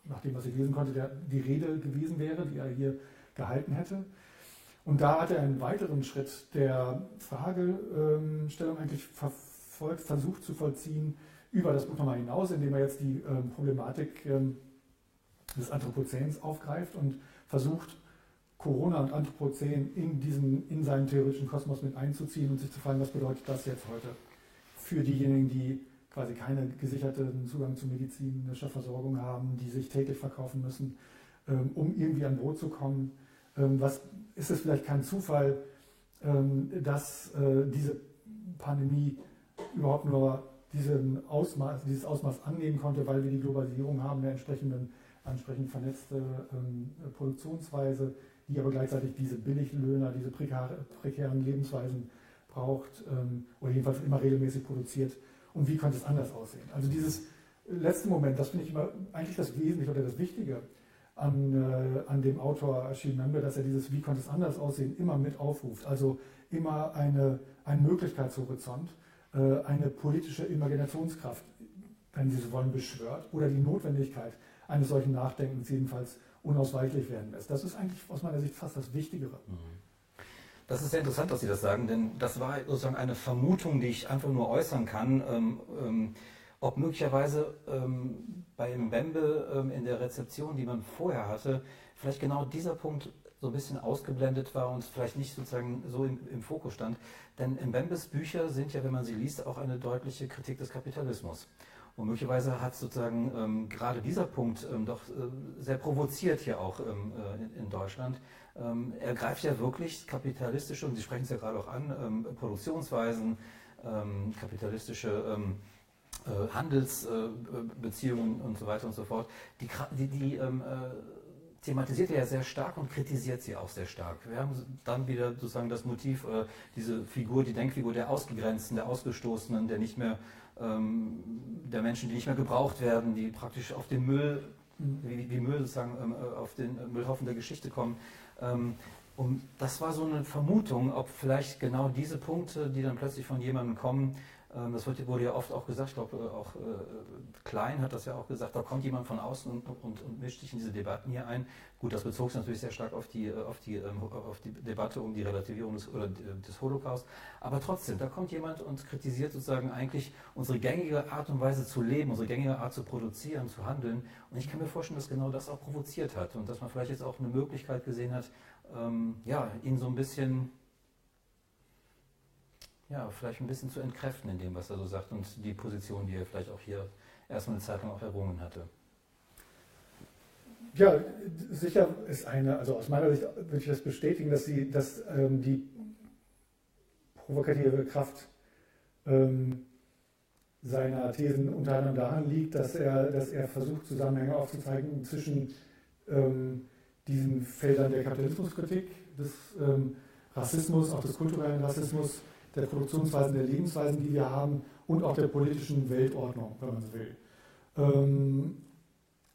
nach dem, was ich lesen konnte, der die Rede gewesen wäre, die er hier gehalten hätte. Und da hat er einen weiteren Schritt der Fragestellung eigentlich verfolgt, versucht zu vollziehen über das Buch nochmal hinaus, indem er jetzt die ähm, Problematik ähm, des Anthropozäns aufgreift und versucht, Corona und Anthropozän in, diesen, in seinen theoretischen Kosmos mit einzuziehen und sich zu fragen, was bedeutet das jetzt heute für diejenigen, die quasi keinen gesicherten Zugang zu medizinischer Versorgung haben, die sich täglich verkaufen müssen, ähm, um irgendwie an Brot zu kommen. Ähm, was ist es vielleicht kein Zufall, ähm, dass äh, diese Pandemie überhaupt nur diesen Ausmaß, dieses Ausmaß annehmen konnte, weil wir die Globalisierung haben, eine entsprechende, entsprechend vernetzte Produktionsweise, die aber gleichzeitig diese Billiglöhner, diese prekären Lebensweisen braucht oder jedenfalls immer regelmäßig produziert. Und wie könnte es anders aussehen? Also dieses letzte Moment, das finde ich immer eigentlich das Wesentliche oder das Wichtige an, äh, an dem Autor Achille Membe, dass er dieses Wie könnte es anders aussehen immer mit aufruft. Also immer eine, ein Möglichkeitshorizont, äh, eine politische Imaginationskraft, wenn Sie so wollen, beschwört oder die Notwendigkeit eines solchen Nachdenkens jedenfalls unausweichlich werden lässt. Das ist eigentlich aus meiner Sicht fast das Wichtigere. Mhm. Das ist sehr interessant, dass Sie das sagen, denn das war sozusagen eine Vermutung, die ich einfach nur äußern kann. Ähm, ähm, ob möglicherweise ähm, bei Mbembe ähm, in der Rezeption, die man vorher hatte, vielleicht genau dieser Punkt so ein bisschen ausgeblendet war und vielleicht nicht sozusagen so im, im Fokus stand. Denn Mbembes Bücher sind ja, wenn man sie liest, auch eine deutliche Kritik des Kapitalismus. Und möglicherweise hat sozusagen ähm, gerade dieser Punkt ähm, doch äh, sehr provoziert hier auch ähm, äh, in, Deutschland. Ähm, er greift ja wirklich kapitalistische, und Sie sprechen es ja gerade auch an, ähm, Produktionsweisen, ähm, kapitalistische äh, Handelsbeziehungen und so weiter und so fort, die, die, die ähm, äh, thematisiert er ja sehr stark und kritisiert sie auch sehr stark. Wir haben dann wieder sozusagen das Motiv, äh, diese Figur, die Denkfigur der Ausgegrenzten, der Ausgestoßenen, der nicht mehr, ähm, der Menschen, die nicht mehr gebraucht werden, die praktisch auf den Müll, wie, wie Müll sozusagen ähm, äh, auf den Müllhaufen der Geschichte kommen. Ähm, und das war so eine Vermutung, ob vielleicht genau diese Punkte, die dann plötzlich von jemandem kommen, das wurde ja oft auch gesagt, ich glaube äh, auch äh, Klein hat das ja auch gesagt, da kommt jemand von außen und, und, und mischt sich in diese Debatten hier ein. Gut, das bezog sich natürlich sehr stark auf die, äh, auf die, ähm, auf die Debatte um die Relativierung des, oder des Holocaust. Aber trotzdem, da kommt jemand und kritisiert sozusagen eigentlich unsere gängige Art und Weise zu leben, unsere gängige Art zu produzieren, zu handeln. Und ich kann mir vorstellen, dass genau das auch provoziert hat und dass man vielleicht jetzt auch eine Möglichkeit gesehen hat, ähm, ja, ihn so ein bisschen ja, vielleicht ein bisschen zu entkräften in dem, was er so sagt und die Position, die er vielleicht auch hier erstmal eine Zeit lang auch errungen hatte. Ja, sicher ist eine, also aus meiner Sicht würde ich das bestätigen, dass, sie, dass ähm, die provokative Kraft ähm, seiner Thesen unter anderem daran liegt, dass er, dass er versucht, Zusammenhänge aufzuzeigen zwischen ähm, diesen Feldern der Kapitalismuskritik, des ähm, Rassismus, auch des kulturellen Rassismus, der Produktionsweisen, der Lebensweisen, die wir haben und auch der politischen Weltordnung, wenn man so will. Ähm,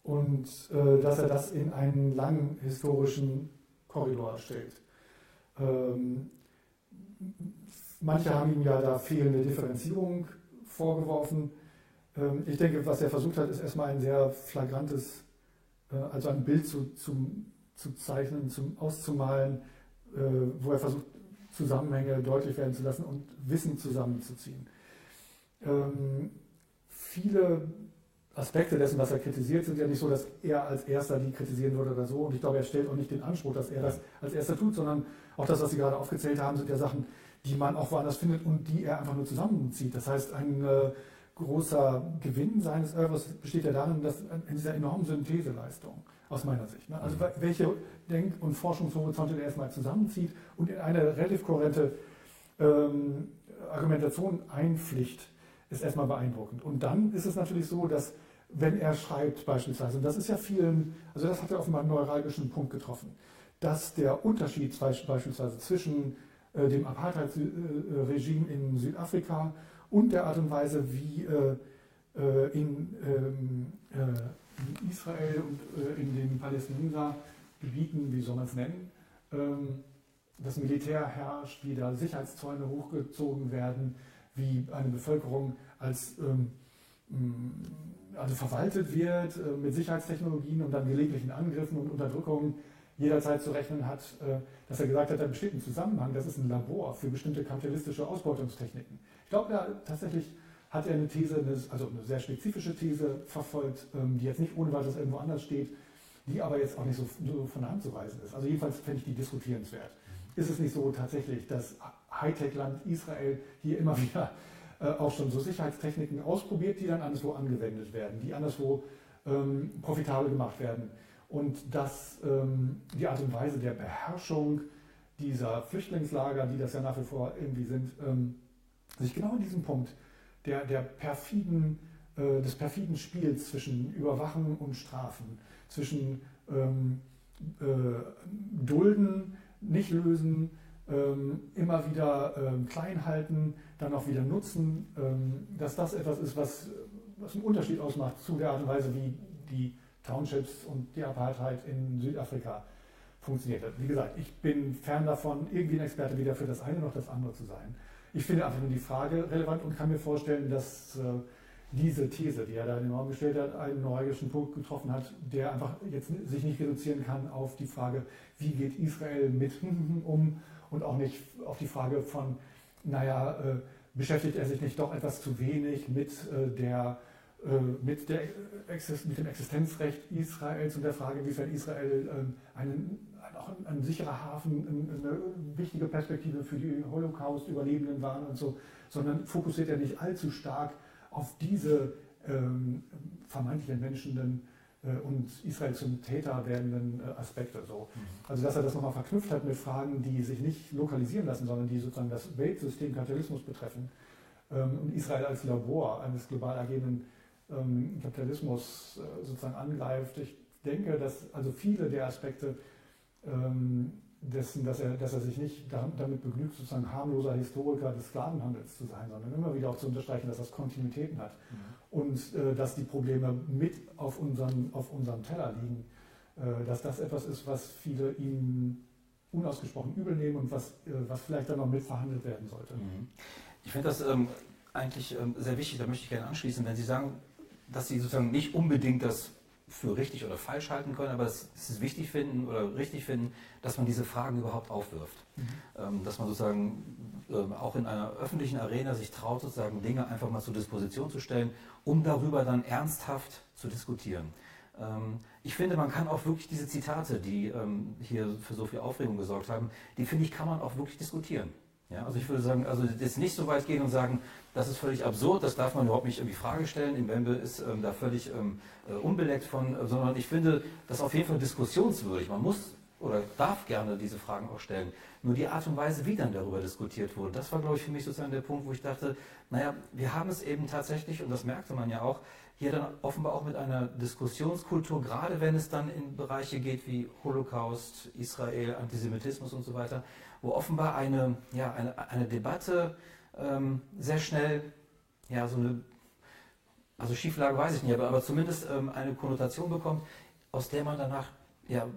und äh, dass er das in einen langen historischen Korridor stellt. Ähm, manche haben ihm ja da fehlende Differenzierung vorgeworfen. Ähm, ich denke, was er versucht hat, ist erstmal ein sehr flagrantes, äh, also ein Bild zu, zu, zu zeichnen, zum, auszumalen, äh, wo er versucht, Zusammenhänge deutlich werden zu lassen und Wissen zusammenzuziehen. Ähm, viele Aspekte dessen, was er kritisiert, sind ja nicht so, dass er als erster die kritisieren würde oder so. Und ich glaube, er stellt auch nicht den Anspruch, dass er das als erster tut, sondern auch das, was Sie gerade aufgezählt haben, sind ja Sachen, die man auch woanders findet und die er einfach nur zusammenzieht. Das heißt, ein äh, großer Gewinn seines Oeuvres besteht ja darin, dass in dieser enormen Syntheseleistung, aus meiner Sicht. Ne? Also Mhm. welche Denk- und Forschungshorizonte der erstmal zusammenzieht und in eine relativ kohärente ähm, Argumentation einpflicht, ist erstmal beeindruckend. Und dann ist es natürlich so, dass wenn er schreibt beispielsweise, und das ist ja vielen, also das hat er offenbar einen neuralgischen Punkt getroffen, dass der Unterschied beispielsweise zwischen äh, dem Apartheid-Regime in Südafrika und der Art und Weise, wie äh, äh, in, ähm, äh, in Israel und äh, in den Palästinenser-Gebieten, wie soll man es nennen, ähm, das Militär herrscht, wie da Sicherheitszäune hochgezogen werden, wie eine Bevölkerung als ähm, mh, also verwaltet wird äh, mit Sicherheitstechnologien und dann gelegentlichen Angriffen und Unterdrückungen jederzeit zu rechnen hat, äh, dass er gesagt hat, da besteht ein Zusammenhang, das ist ein Labor für bestimmte kapitalistische Ausbeutungstechniken. Ich glaube, da tatsächlich hat er eine These, also eine sehr spezifische These verfolgt, ähm, die jetzt nicht ohne weiteres irgendwo anders steht, die aber jetzt auch nicht so, so von der Hand zu weisen ist. Also jedenfalls fände ich die diskutierenswert. Ist es nicht so tatsächlich, dass Hightech-Land Israel hier immer wieder äh, auch schon so Sicherheitstechniken ausprobiert, die dann anderswo angewendet werden, die anderswo ähm, profitabel gemacht werden? Und dass ähm, die Art und Weise der Beherrschung dieser Flüchtlingslager, die das ja nach wie vor irgendwie sind, ähm, sich genau in diesem Punkt der, der perfiden, äh, des perfiden Spiels zwischen Überwachen und Strafen, zwischen ähm, äh, Dulden, nicht lösen, ähm, immer wieder ähm, klein halten, dann auch wieder nutzen, ähm, dass das etwas ist, was, was einen Unterschied ausmacht zu der Art und Weise, wie die Townships und die Apartheid in Südafrika funktioniert hat. Wie gesagt, ich bin fern davon, irgendwie ein Experte weder für das eine noch das andere zu sein. Ich finde einfach nur die Frage relevant und kann mir vorstellen, dass äh, diese These, die er da in den Raum gestellt hat, einen neuralgischen Punkt getroffen hat, der einfach jetzt sich nicht reduzieren kann auf die Frage, wie geht Israel mit um und auch nicht auf die Frage von, naja, äh, beschäftigt er sich nicht doch etwas zu wenig mit, äh, der, äh, mit, der, mit dem Existenzrecht Israels und der Frage, inwiefern Israel ähm, einen auch ein, ein, sicherer Hafen, eine wichtige Perspektive für die Holocaust-Überlebenden waren und so, sondern fokussiert er nicht allzu stark auf diese ähm, vermeintlich entmenschenden äh, und Israel zum Täter werdenden äh, Aspekte. So. Also dass er das nochmal verknüpft hat mit Fragen, die sich nicht lokalisieren lassen, sondern die sozusagen das Weltsystem Kapitalismus betreffen ähm, und Israel als Labor eines global agierenden ähm, Kapitalismus äh, sozusagen angreift. Ich denke, dass also viele der Aspekte dessen, dass er, dass er sich nicht damit begnügt, sozusagen harmloser Historiker des Sklavenhandels zu sein, sondern immer wieder auch zu unterstreichen, dass das Kontinuitäten hat mhm. und äh, dass die Probleme mit auf unserem, auf unserem Teller liegen, äh, dass das etwas ist, was viele ihm unausgesprochen übel nehmen und was, äh, was vielleicht dann noch mitverhandelt werden sollte. Mhm. Ich finde das ähm, eigentlich ähm, sehr wichtig, da möchte ich gerne anschließen, wenn Sie sagen, dass Sie sozusagen nicht unbedingt das für richtig oder falsch halten können, aber es ist wichtig finden oder richtig finden, dass man diese Fragen überhaupt aufwirft. Mhm. Ähm, dass man sozusagen ähm, auch in einer öffentlichen Arena sich traut, sozusagen Dinge einfach mal zur Disposition zu stellen, um darüber dann ernsthaft zu diskutieren. Ähm, ich finde, man kann auch wirklich diese Zitate, die ähm, hier für so viel Aufregung gesorgt haben, die finde ich, kann man auch wirklich diskutieren. Ja, also ich würde sagen, also jetzt nicht so weit gehen und sagen, das ist völlig absurd, das darf man überhaupt nicht irgendwie Frage stellen. Im Bembe ist ähm, da völlig ähm, äh, unbeleckt von, äh, sondern ich finde das auf jeden Fall diskussionswürdig. Man muss oder darf gerne diese Fragen auch stellen. Nur die Art und Weise, wie dann darüber diskutiert wurde, das war, glaube ich, für mich sozusagen der Punkt, wo ich dachte, naja, wir haben es eben tatsächlich, und das merkte man ja auch, hier dann offenbar auch mit einer Diskussionskultur, gerade wenn es dann in Bereiche geht wie Holocaust, Israel, Antisemitismus und so weiter, wo offenbar eine, ja, eine, eine Debatte ähm, sehr schnell, ja, so eine, also Schieflage weiß ich nicht, aber, aber zumindest ähm, eine Konnotation bekommt, aus der man danach ja,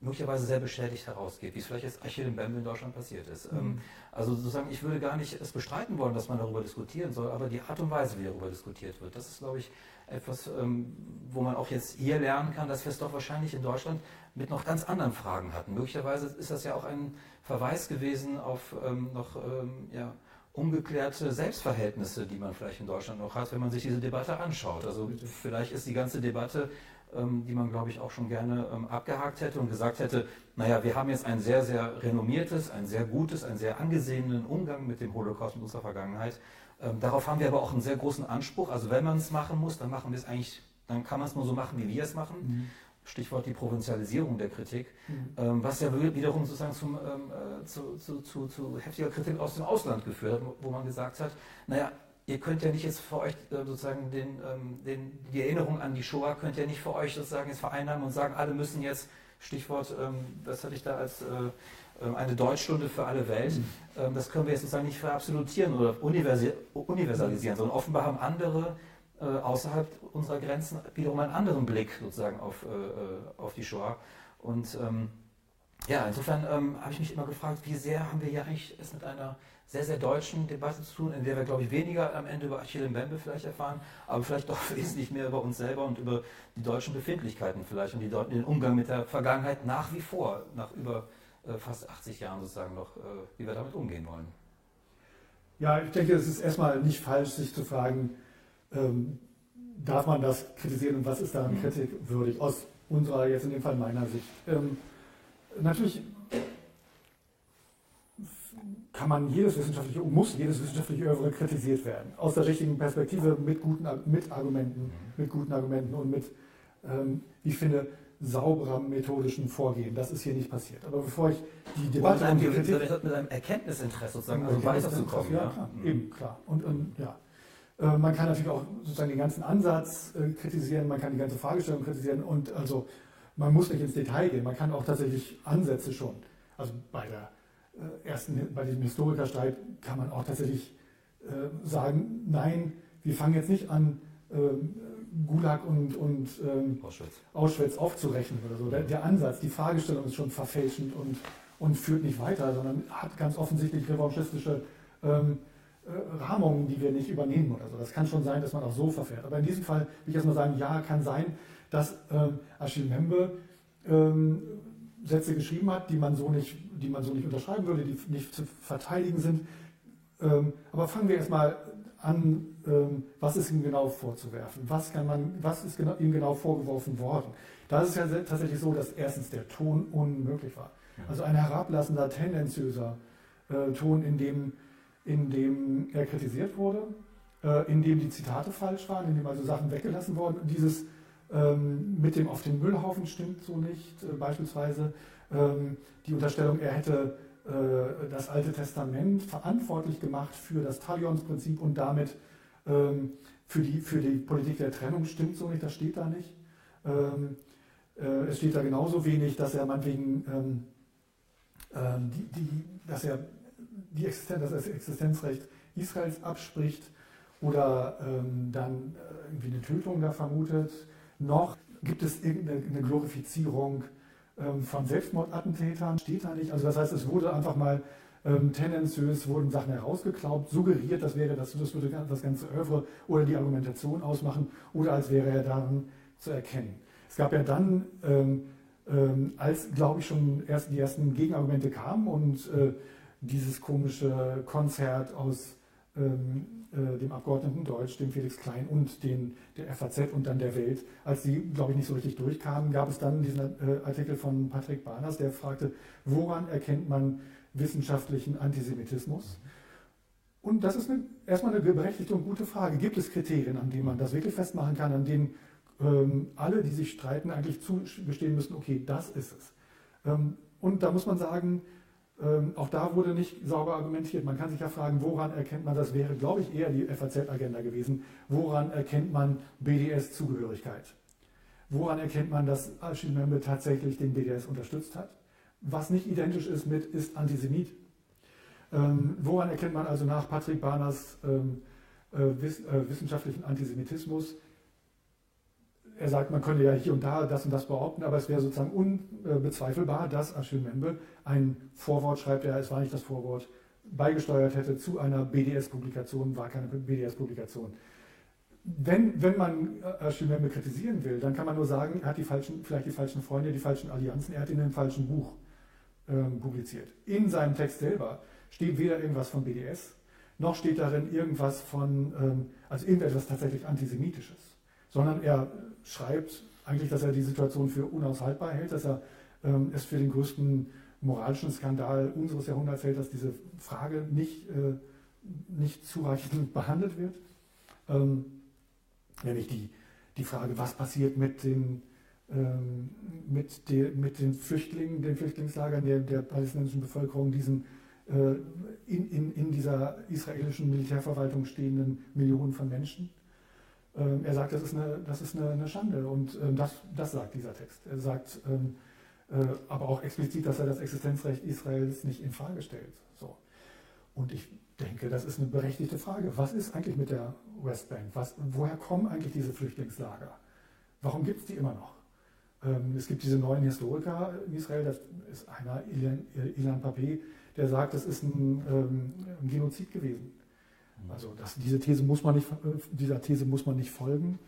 möglicherweise sehr beschädigt herausgeht, wie es vielleicht jetzt Achille Mbembe in Deutschland passiert ist. Ähm, mhm. Also sozusagen, ich würde gar nicht es bestreiten wollen, dass man darüber diskutieren soll, aber die Art und Weise, wie darüber diskutiert wird, das ist, glaube ich, etwas, ähm, wo man auch jetzt hier lernen kann, dass wir es doch wahrscheinlich in Deutschland mit noch ganz anderen Fragen hatten. Möglicherweise ist das ja auch ein Verweis gewesen auf ähm, noch ähm, ja, ungeklärte Selbstverhältnisse, die man vielleicht in Deutschland noch hat, wenn man sich diese Debatte anschaut. Also vielleicht ist die ganze Debatte, ähm, die man, glaube ich, auch schon gerne ähm, abgehakt hätte und gesagt hätte, naja, wir haben jetzt ein sehr, sehr renommiertes, ein sehr gutes, einen sehr angesehenen Umgang mit dem Holocaust in unserer Vergangenheit. Ähm, darauf haben wir aber auch einen sehr großen Anspruch. Also wenn man es machen muss, dann machen wir es eigentlich, dann kann man es nur so machen, wie wir es machen. Mhm. Stichwort die Provinzialisierung der Kritik, mhm. ähm, was ja wiederum sozusagen zum, ähm, äh, zu, zu, zu, zu, heftiger Kritik aus dem Ausland geführt hat, wo man gesagt hat, naja, ihr könnt ja nicht jetzt für euch äh, sozusagen den, ähm, den, die Erinnerung an die Shoah könnt ihr nicht für euch sozusagen jetzt vereinnahmen und sagen, alle müssen jetzt, Stichwort, ähm, das hatte ich da als äh, ähm, eine Deutschstunde für alle Welt, mhm. Ähm, das können wir jetzt sozusagen nicht verabsolutieren oder universalisieren, sondern offenbar haben andere äh, außerhalb unserer Grenzen wiederum einen anderen Blick sozusagen auf, äh, äh, auf die Shoah. Und ähm, ja, insofern ähm, habe ich mich immer gefragt, wie sehr haben wir hier eigentlich es mit einer sehr, sehr deutschen Debatte zu tun, in der wir, glaube ich, weniger am Ende über Achille Mbembe vielleicht erfahren, aber vielleicht doch wesentlich mehr über uns selber und über die deutschen Befindlichkeiten vielleicht und die, den Umgang mit der Vergangenheit nach wie vor, nach über äh, fast 80 Jahren sozusagen noch, äh, wie wir damit umgehen wollen. Ja, ich denke, es ist erstmal nicht falsch, sich zu fragen, ähm, darf man das kritisieren und was ist daran mhm. kritikwürdig, aus unserer, jetzt in dem Fall meiner Sicht. Ähm, natürlich kann man jedes wissenschaftliche, muss jedes wissenschaftliche Övre kritisiert werden. Aus der richtigen Perspektive, mit guten mit Argumenten, mhm. mit guten Argumenten und mit, ähm, wie ich finde, sauberem methodischen Vorgehen. Das ist hier nicht passiert. Aber bevor ich die Debatte und die Kritik... Mit einem Erkenntnisinteresse sozusagen, also weiterzukommen. Ja, klar, mhm. eben, klar. Und, und ja. Äh, man kann natürlich auch sozusagen den ganzen Ansatz äh, kritisieren, man kann die ganze Fragestellung kritisieren und also man muss nicht ins Detail gehen, man kann auch tatsächlich Ansätze schon. Also bei der äh, ersten, bei diesem Historikerstreit kann man auch tatsächlich sagen, nein, wir fangen jetzt nicht an, ähm, Gulag und, und ähm, Auschwitz. Auschwitz aufzurechnen oder so. Der, der, Ansatz, die Fragestellung ist schon verfälschend und, und führt nicht weiter, sondern hat ganz offensichtlich revanchistische ähm, äh, Rahmungen, die wir nicht übernehmen oder so. Das kann schon sein, dass man auch so verfährt. Aber in diesem Fall will ich erstmal sagen, ja, kann sein, dass ähm, Achille Membe ähm, Sätze geschrieben hat, die man so nicht, die man so nicht unterschreiben würde, die nicht zu verteidigen sind. Ähm, aber fangen wir erstmal an, ähm, was ist ihm genau vorzuwerfen? Was, kann man, was ist genau, ihm genau vorgeworfen worden? Da ist es ja tatsächlich so, dass erstens der Ton unmöglich war. Also ein herablassender, tendenziöser äh, Ton, in dem in dem er kritisiert wurde, äh, in dem die Zitate falsch waren, in dem also Sachen weggelassen wurden. Dieses ähm, mit dem auf den Müllhaufen stimmt so nicht. Äh, beispielsweise ähm, die Unterstellung, er hätte äh, das Alte Testament verantwortlich gemacht für das Talionsprinzip und damit ähm, für, die, für die Politik der Trennung stimmt so nicht, das steht da nicht. Ähm, äh, es steht da genauso wenig, dass er meinetwegen ähm, ähm, die, die, dass er die Existenz, das Existenzrecht Israels abspricht oder ähm, dann äh, irgendwie eine Tötung da vermutet. Noch gibt es irgendeine Glorifizierung ähm, von Selbstmordattentätern, steht da nicht. Also das heißt, es wurde einfach mal ähm, tendenziös, wurden Sachen herausgeklaubt, suggeriert, das wäre das, das würde das ganze Övre oder die Argumentation ausmachen oder als wäre er daran zu erkennen. Es gab ja dann, ähm, ähm als glaube ich schon erst die ersten Gegenargumente kamen und äh, dieses komische Konzert aus ähm, äh, dem Abgeordneten Deutsch, dem Felix Klein und den, der FAZ und dann der Welt. Als die, glaube ich, nicht so richtig durchkamen, gab es dann diesen äh, Artikel von Patrick Barners, der fragte, woran erkennt man wissenschaftlichen Antisemitismus? Und das ist eine, erstmal eine berechtigte und gute Frage. Gibt es Kriterien, an denen man das wirklich festmachen kann, an denen ähm, alle, die sich streiten, eigentlich zugestehen müssen, okay, das ist es. Ähm, und da muss man sagen, ähm, auch da wurde nicht sauber argumentiert. Man kann sich ja fragen, woran erkennt man, das wäre, glaube ich, eher die FAZ-Agenda gewesen, woran erkennt man BDS-Zugehörigkeit? Woran erkennt man, dass Achille Membe tatsächlich den BDS unterstützt hat? Was nicht identisch ist mit, ist Antisemit. Ähm, woran erkennt man also nach Patrick Barners ähm, äh, wiss, äh, wissenschaftlichen Antisemitismus? Er sagt, man könnte ja hier und da das und das behaupten, aber es wäre sozusagen unbezweifelbar, dass Achille Membe ein Vorwort schreibt, er, es war nicht das Vorwort, beigesteuert hätte zu einer BDS-Publikation, war keine BDS-Publikation. Wenn, wenn man Achille Membe kritisieren will, dann kann man nur sagen, er hat die falschen, vielleicht die falschen Freunde, die falschen Allianzen, er hat in einem falschen Buch ähm, publiziert. In seinem Text selber steht weder irgendwas von BDS, noch steht darin irgendwas von, ähm, also irgendetwas tatsächlich Antisemitisches, sondern er schreibt eigentlich, dass er die Situation für unaushaltbar hält, dass er ähm, es für den größten moralischen Skandal unseres Jahrhunderts hält, dass diese Frage nicht äh, nicht zureichend behandelt wird. Ähm, nämlich die, die Frage, was passiert mit den, ähm, mit, de, mit den Flüchtlingen, den Flüchtlingslagern der, der palästinensischen Bevölkerung, diesen äh, in, in, in dieser israelischen Militärverwaltung stehenden Millionen von Menschen. Ähm, er sagt, das ist eine, das ist eine, eine Schande und ähm, das, das sagt dieser Text. Er sagt ähm, äh, aber auch explizit, dass er das Existenzrecht Israels nicht in Frage stellt. So. Und ich denke, das ist eine berechtigte Frage. Was ist eigentlich mit der Westbank? Was, woher kommen eigentlich diese Flüchtlingslager? Warum gibt es die immer noch? Es gibt diese neuen Historiker in Israel, das ist einer, Ilan, Ilan Papé, der sagt, das ist ein, ein Genozid gewesen. Also das, diese These muss man nicht, äh, dieser These muss man nicht folgen.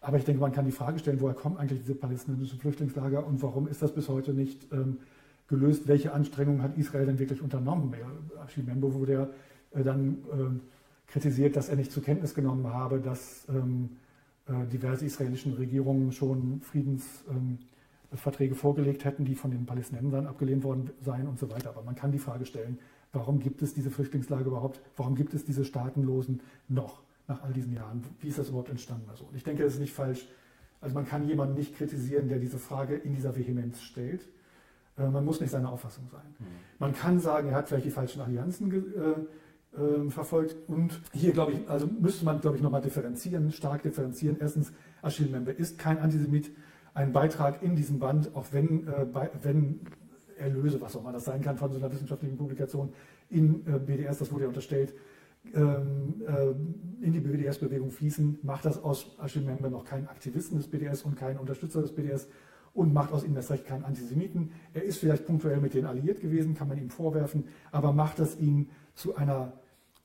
Aber ich denke, man kann die Frage stellen, woher kommen eigentlich diese palästinensischen Flüchtlingslager und warum ist das bis heute nicht ähm, gelöst? Welche Anstrengungen hat Israel denn wirklich unternommen? Achille Membo wurde ja äh, dann ähm, kritisiert, dass er nicht zur Kenntnis genommen habe, dass ähm, äh, diverse israelischen Regierungen schon Friedensverträge ähm, vorgelegt hätten, die von den Palästinensern abgelehnt worden seien und so weiter. Aber man kann die Frage stellen, warum gibt es diese Flüchtlingslage überhaupt? Warum gibt es diese Staatenlosen noch? nach all diesen Jahren? Wie ist das überhaupt entstanden? Also, und ich denke, das ist nicht falsch. Also man kann jemanden nicht kritisieren, der diese Frage in dieser Vehemenz stellt. Äh, man muss nicht seiner Auffassung sein. Mhm. Man kann sagen, er hat vielleicht die falschen Allianzen äh, äh, verfolgt. Und hier, glaube ich, also müsste man, glaube ich, nochmal differenzieren, stark differenzieren. Erstens, Achille Member ist kein Antisemit. Ein Beitrag in diesem Band, auch wenn, äh, bei, wenn Erlöse, was auch immer das sein kann, von so einer wissenschaftlichen Publikation in äh, BDS, das wurde ja unterstellt, ähm, äh, in die BDS-Bewegung fließen, macht das aus Achille Member noch keinen Aktivisten des BDS und keinen Unterstützer des BDS und macht aus ihm das Recht keinen Antisemiten. Er ist vielleicht punktuell mit denen alliiert gewesen, kann man ihm vorwerfen, aber macht das ihn zu einer,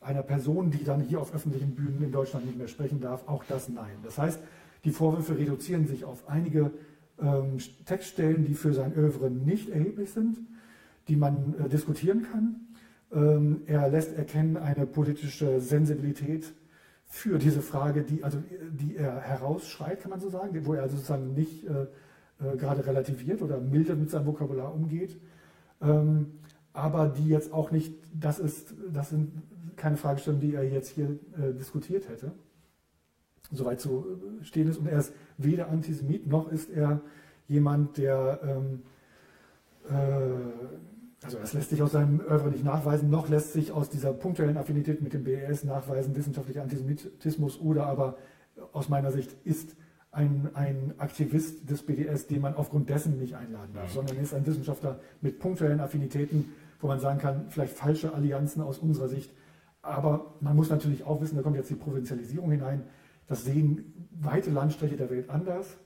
einer Person, die dann hier auf öffentlichen Bühnen in Deutschland nicht mehr sprechen darf? Auch das nein. Das heißt, die Vorwürfe reduzieren sich auf einige ähm, Textstellen, die für sein Övre nicht erheblich sind, die man äh, diskutieren kann. Ähm, er lässt erkennen eine politische Sensibilität für diese Frage, die, also, die er herausschreit, kann man so sagen, wo er also sozusagen nicht äh, äh, gerade relativiert oder milde mit seinem Vokabular umgeht, ähm, aber die jetzt auch nicht, das, ist, das sind keine Fragestellungen, die er jetzt hier äh, diskutiert hätte, soweit zu stehen ist. Und er ist weder Antisemit noch ist er jemand, der ähm, äh, also das lässt sich aus seinem Oeuvre nicht nachweisen, noch lässt sich aus dieser punktuellen Affinität mit dem BES nachweisen, wissenschaftlicher Antisemitismus oder aber aus meiner Sicht ist ein, ein Aktivist des BDS, den man aufgrund dessen nicht einladen darf, sondern ist ein Wissenschaftler mit punktuellen Affinitäten, wo man sagen kann, vielleicht falsche Allianzen aus unserer Sicht. Aber man muss natürlich auch wissen, da kommt jetzt die Provinzialisierung hinein, das sehen weite Landstriche der Welt anders.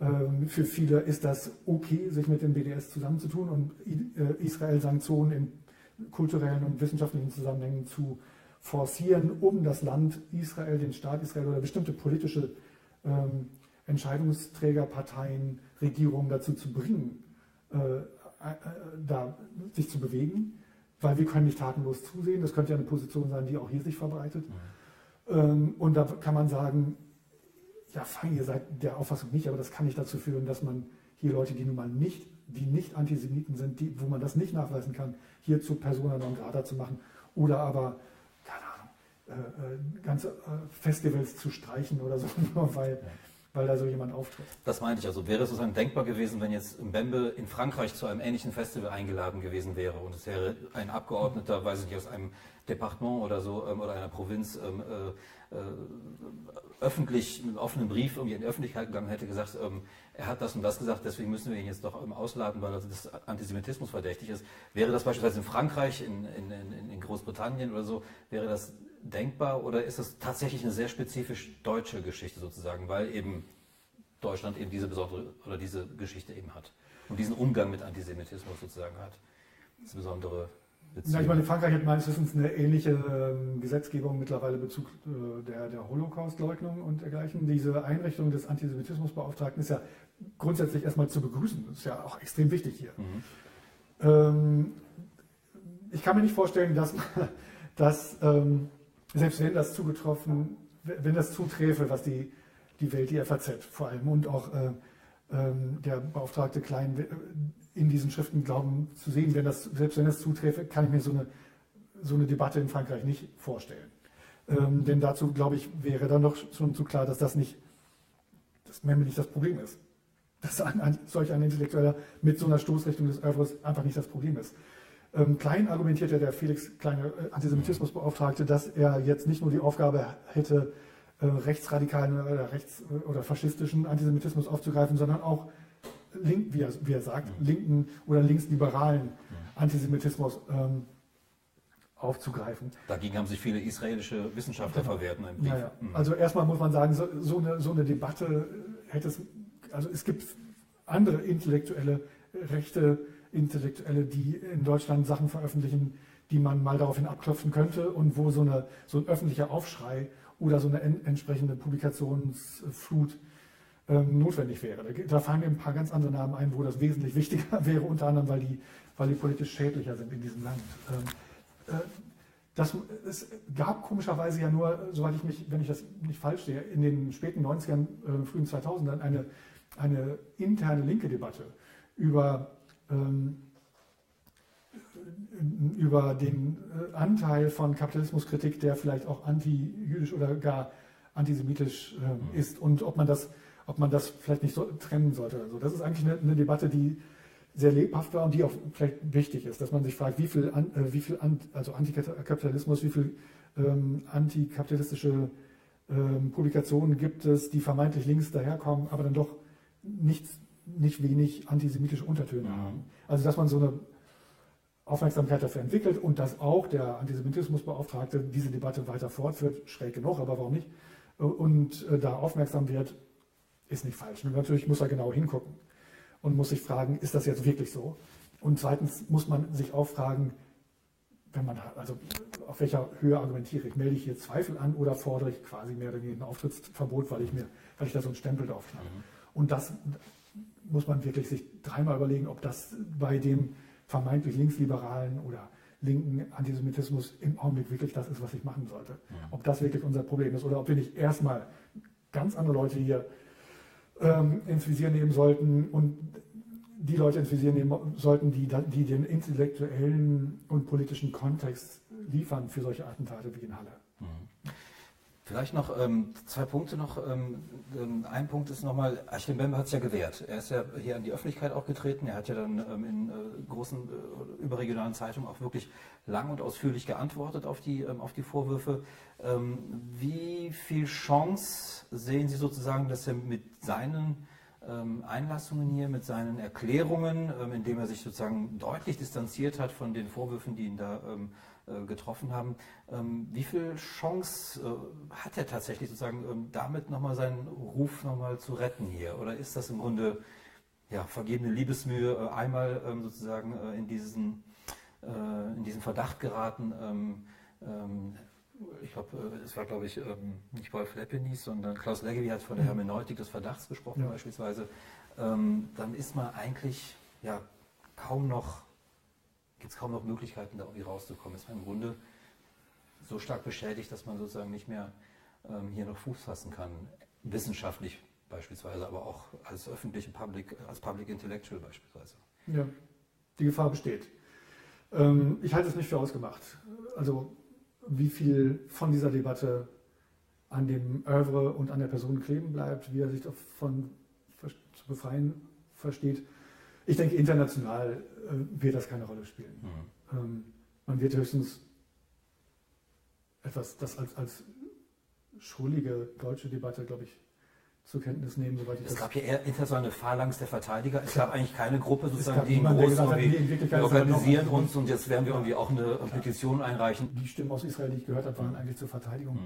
Ähm, für viele ist das okay, sich mit dem BDS zusammenzutun und äh, Israel-Sanktionen in kulturellen und wissenschaftlichen Zusammenhängen zu forcieren, um das Land Israel, den Staat Israel oder bestimmte politische ähm, Entscheidungsträger, Parteien, Regierungen dazu zu bringen, äh, äh, da sich zu bewegen, weil wir können nicht tatenlos zusehen. Das könnte ja eine Position sein, die auch hier sich verbreitet. Mhm. Ähm, und da kann man sagen, ja fein, ihr seid der Auffassung nicht, aber das kann nicht dazu führen, dass man hier Leute, die nun mal nicht, die nicht Antisemiten sind, die, wo man das nicht nachweisen kann, hier zu Persona non grata zu machen oder aber, keine Ahnung, äh, äh ganze äh, Festivals zu streichen oder so, weil. Weil da so jemand auftritt. Das meinte ich. Also wäre es sozusagen denkbar gewesen, wenn jetzt Mbembe in Frankreich zu einem ähnlichen Festival eingeladen gewesen wäre und es wäre ein Abgeordneter, weiß ich nicht, aus einem Departement oder so ähm, oder einer Provinz ähm, äh, äh, öffentlich einen offenen Brief irgendwie in die Öffentlichkeit gegangen hätte gesagt, ähm, er hat das und das gesagt, deswegen müssen wir ihn jetzt doch ähm, ausladen, weil des Antisemitismus verdächtig ist. Wäre das beispielsweise in Frankreich, in, in, in, Großbritannien oder so, wäre das denkbar oder ist das tatsächlich eine sehr spezifisch deutsche Geschichte sozusagen, weil eben Deutschland eben diese besondere oder diese Geschichte eben hat und diesen Umgang mit Antisemitismus sozusagen hat. Diese besondere ja, ich meine, Frankreich hat meines Wissens eine ähnliche äh, Gesetzgebung mittlerweile Bezug äh, der, der Holocaust-Leugnung und dergleichen. Diese Einrichtung des Antisemitismusbeauftragten ist ja grundsätzlich erstmal zu begrüßen. Das ist ja auch extrem wichtig hier. Mhm. Ähm, ich kann mir nicht vorstellen, dass, dass ähm, selbst wenn das zugetroffen, wenn das zuträfe, was die, die Welt, die FAZ vor allem und auch äh, ähm, der Beauftragte Klein in diesen Schriften glauben zu sehen, wenn das, selbst wenn das zuträfe, kann ich mir so eine so eine Debatte in Frankreich nicht vorstellen. Ähm, denn dazu, glaube ich, wäre dann doch schon zu klar, dass das nicht, dass Membe nicht das Problem ist. Dass ein, ein, solch ein Intellektueller mit so einer Stoßrichtung des Övres einfach nicht das Problem ist. Ähm, Klein argumentierte der Felix Kleine äh, Antisemitismusbeauftragte, dass er jetzt nicht nur die Aufgabe hätte, äh, rechtsradikalen oder rechts- oder faschistischen Antisemitismus aufzugreifen, sondern auch link, wie, er, wie er sagt, linken oder linksliberalen Antisemitismus ähm, aufzugreifen. Dagegen haben sich viele israelische Wissenschaftler verwehrt einem Brief. Naja, Mhm. also erstmal muss man sagen, so, so, eine, so eine Debatte hätte es, also es gibt andere intellektuelle, rechte Intellektuelle, die in Deutschland Sachen veröffentlichen, die man mal daraufhin abklopfen könnte und wo so, eine, so ein öffentlicher Aufschrei oder so eine en, entsprechende Publikationsflut ähm, notwendig wäre. Da, da fallen mir ein paar ganz andere Namen ein, wo das wesentlich wichtiger wäre, unter anderem, weil die, weil die politisch schädlicher sind in diesem Land. Ähm, äh, das, es gab komischerweise ja nur, soweit ich mich, wenn ich das nicht falsch sehe, in den späten 90ern, äh, frühen 2000ern eine, eine interne linke Debatte über, über den äh, Anteil von Kapitalismuskritik, der vielleicht auch anti-jüdisch oder gar antisemitisch äh, ist und ob man das, ob man das vielleicht nicht so trennen sollte. Also das ist eigentlich eine, eine Debatte, die sehr lebhaft war und die auch vielleicht wichtig ist, dass man sich fragt, wie viel, an, äh, wie viel an, also Antikapitalismus, wie viel ähm, antikapitalistische ähm, Publikationen gibt es, die vermeintlich links daherkommen, aber dann doch nicht, nicht wenig antisemitische Untertöne Mhm. haben. Also dass man so eine Aufmerksamkeit dafür entwickelt und dass auch der Antisemitismusbeauftragte diese Debatte weiter fortführt, schräg genug, aber warum nicht, und äh, da aufmerksam wird, ist nicht falsch. Und natürlich muss er genau hingucken und muss sich fragen, ist das jetzt wirklich so? Und zweitens muss man sich auch fragen, wenn man also auf welcher Höhe argumentiere ich, melde ich hier Zweifel an oder fordere ich quasi mehr oder weniger ein Auftrittsverbot, weil ich mir, weil ich da so einen Stempel drauf habe. Und das muss man wirklich sich dreimal überlegen, ob das bei dem vermeintlich linksliberalen oder linken Antisemitismus im Augenblick wirklich das ist, was ich machen sollte. Ob das wirklich unser Problem ist oder ob wir nicht erstmal ganz andere Leute hier ähm, ins Visier nehmen sollten und die Leute ins Visier nehmen sollten, die, die den intellektuellen und politischen Kontext liefern für solche Attentate wie in Halle. Vielleicht noch ähm, zwei Punkte noch. Ähm, ähm, ein Punkt ist nochmal, Achille Mbembe hat es ja gewährt. Er ist ja hier an die Öffentlichkeit auch getreten. Er hat ja dann ähm, in äh, großen äh, überregionalen Zeitungen auch wirklich lang und ausführlich geantwortet auf die, ähm, auf die Vorwürfe. Ähm, wie viel Chance sehen Sie sozusagen, dass er mit seinen Einlassungen hier, mit seinen Erklärungen, indem er sich sozusagen deutlich distanziert hat von den Vorwürfen, die ihn da ähm, äh, getroffen haben. Ähm, wie viel Chance äh, hat er tatsächlich sozusagen ähm, damit nochmal seinen Ruf nochmal zu retten hier? Oder ist das im Grunde ja, vergebene Liebesmühe, äh, einmal ähm, sozusagen äh, in, diesen, äh, in diesen Verdacht geraten? Ich glaube, äh, es war, glaube ich, nicht Wolf Leppenis, sondern Klaus Leggevi hat von der Hermeneutik des Verdachts gesprochen Ja. beispielsweise. Dann ist man eigentlich ja kaum noch gibt es kaum noch Möglichkeiten, da irgendwie rauszukommen. Ist man im Grunde so stark beschädigt, dass man sozusagen nicht mehr ähm, hier noch Fuß fassen kann, wissenschaftlich beispielsweise, aber auch als öffentliche Public, als Public Intellectual beispielsweise. Ja, die Gefahr besteht. Ähm, ich halte es nicht für ausgemacht. Also wie viel von dieser Debatte an dem Oeuvre und an der Person kleben bleibt, wie er sich davon zu befreien versteht. Ich denke, international äh, wird das keine Rolle spielen. Ähm, man wird höchstens etwas, das als, als schrullige deutsche Debatte, glaube ich, zur Kenntnis nehmen, soweit ich Es gab ja eher international eine Phalanx der Verteidiger. Es gab eigentlich keine Gruppe, sozusagen, die niemanden, der groß hat, wir organisieren uns und jetzt werden wir irgendwie auch eine Petition einreichen. die Stimmen aus Israel, die ich gehört habe, waren eigentlich zur Verteidigung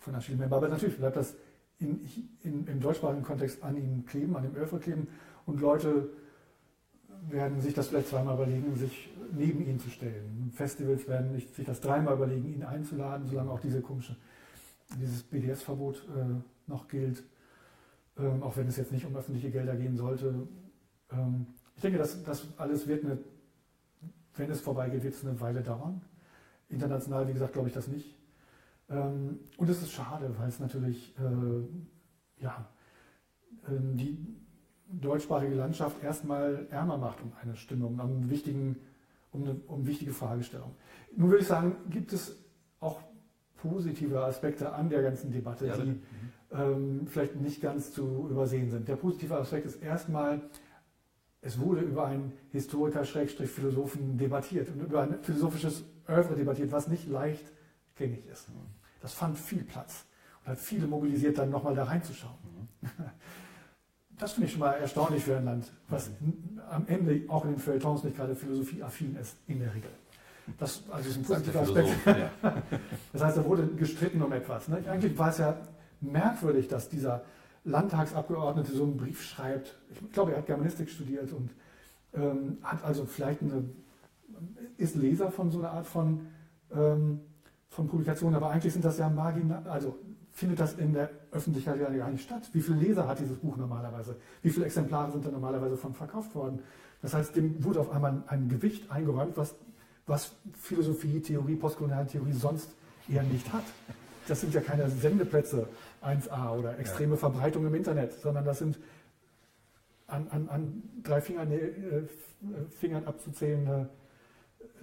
von Achille. Aber natürlich bleibt das in, in, im deutschsprachigen Kontext an ihm kleben, an dem Öfer kleben. Und Leute werden sich das vielleicht zweimal überlegen, sich neben ihn zu stellen. Festivals werden nicht, sich das dreimal überlegen, ihn einzuladen, solange auch diese komische, dieses BDS-Verbot äh, noch gilt. Ähm, auch wenn es jetzt nicht um öffentliche Gelder gehen sollte. Ähm, ich denke, das, das alles wird eine, wenn es vorbeigeht, wird es eine Weile dauern. International, wie gesagt, glaube ich das nicht. Ähm, und es ist schade, weil es natürlich äh, ja, ähm, die deutschsprachige Landschaft erstmal ärmer macht um eine Stimme, um wichtigen um, eine, um wichtige Fragestellungen. Nun würde ich sagen, gibt es auch positive Aspekte an der ganzen Debatte, ja, die ähm, vielleicht nicht ganz zu übersehen sind. Der positive Aspekt ist erstmal, es wurde über einen Historiker-Philosophen debattiert und über ein philosophisches Oeuvre debattiert, was nicht leicht gängig ist. Das fand viel Platz und hat viele mobilisiert, dann nochmal da reinzuschauen. Das finde ich schon mal erstaunlich für ein Land, was am Ende auch in den Feuilletons nicht gerade philosophieaffin ist, in der Regel. Das also ist ein positiver Aspekt. Ja. Das heißt, da wurde gestritten um etwas. Ne? Eigentlich war es ja merkwürdig, dass dieser Landtagsabgeordnete so einen Brief schreibt. Ich glaube, er hat Germanistik studiert und ähm, hat also vielleicht eine, ist Leser von so einer Art von, ähm, von Publikationen, aber eigentlich sind das ja marginal, also findet das in der Öffentlichkeit ja gar nicht statt. Wie viele Leser hat dieses Buch normalerweise? Wie viele Exemplare sind da normalerweise von verkauft worden? Das heißt, dem wurde auf einmal ein Gewicht eingeräumt, was was Philosophie, Theorie, postkoloniale Theorie sonst eher nicht hat. Das sind ja keine Sendeplätze 1a oder extreme ja. Verbreitung im Internet, sondern das sind an, an, an drei Fingern, äh, Fingern abzuzählende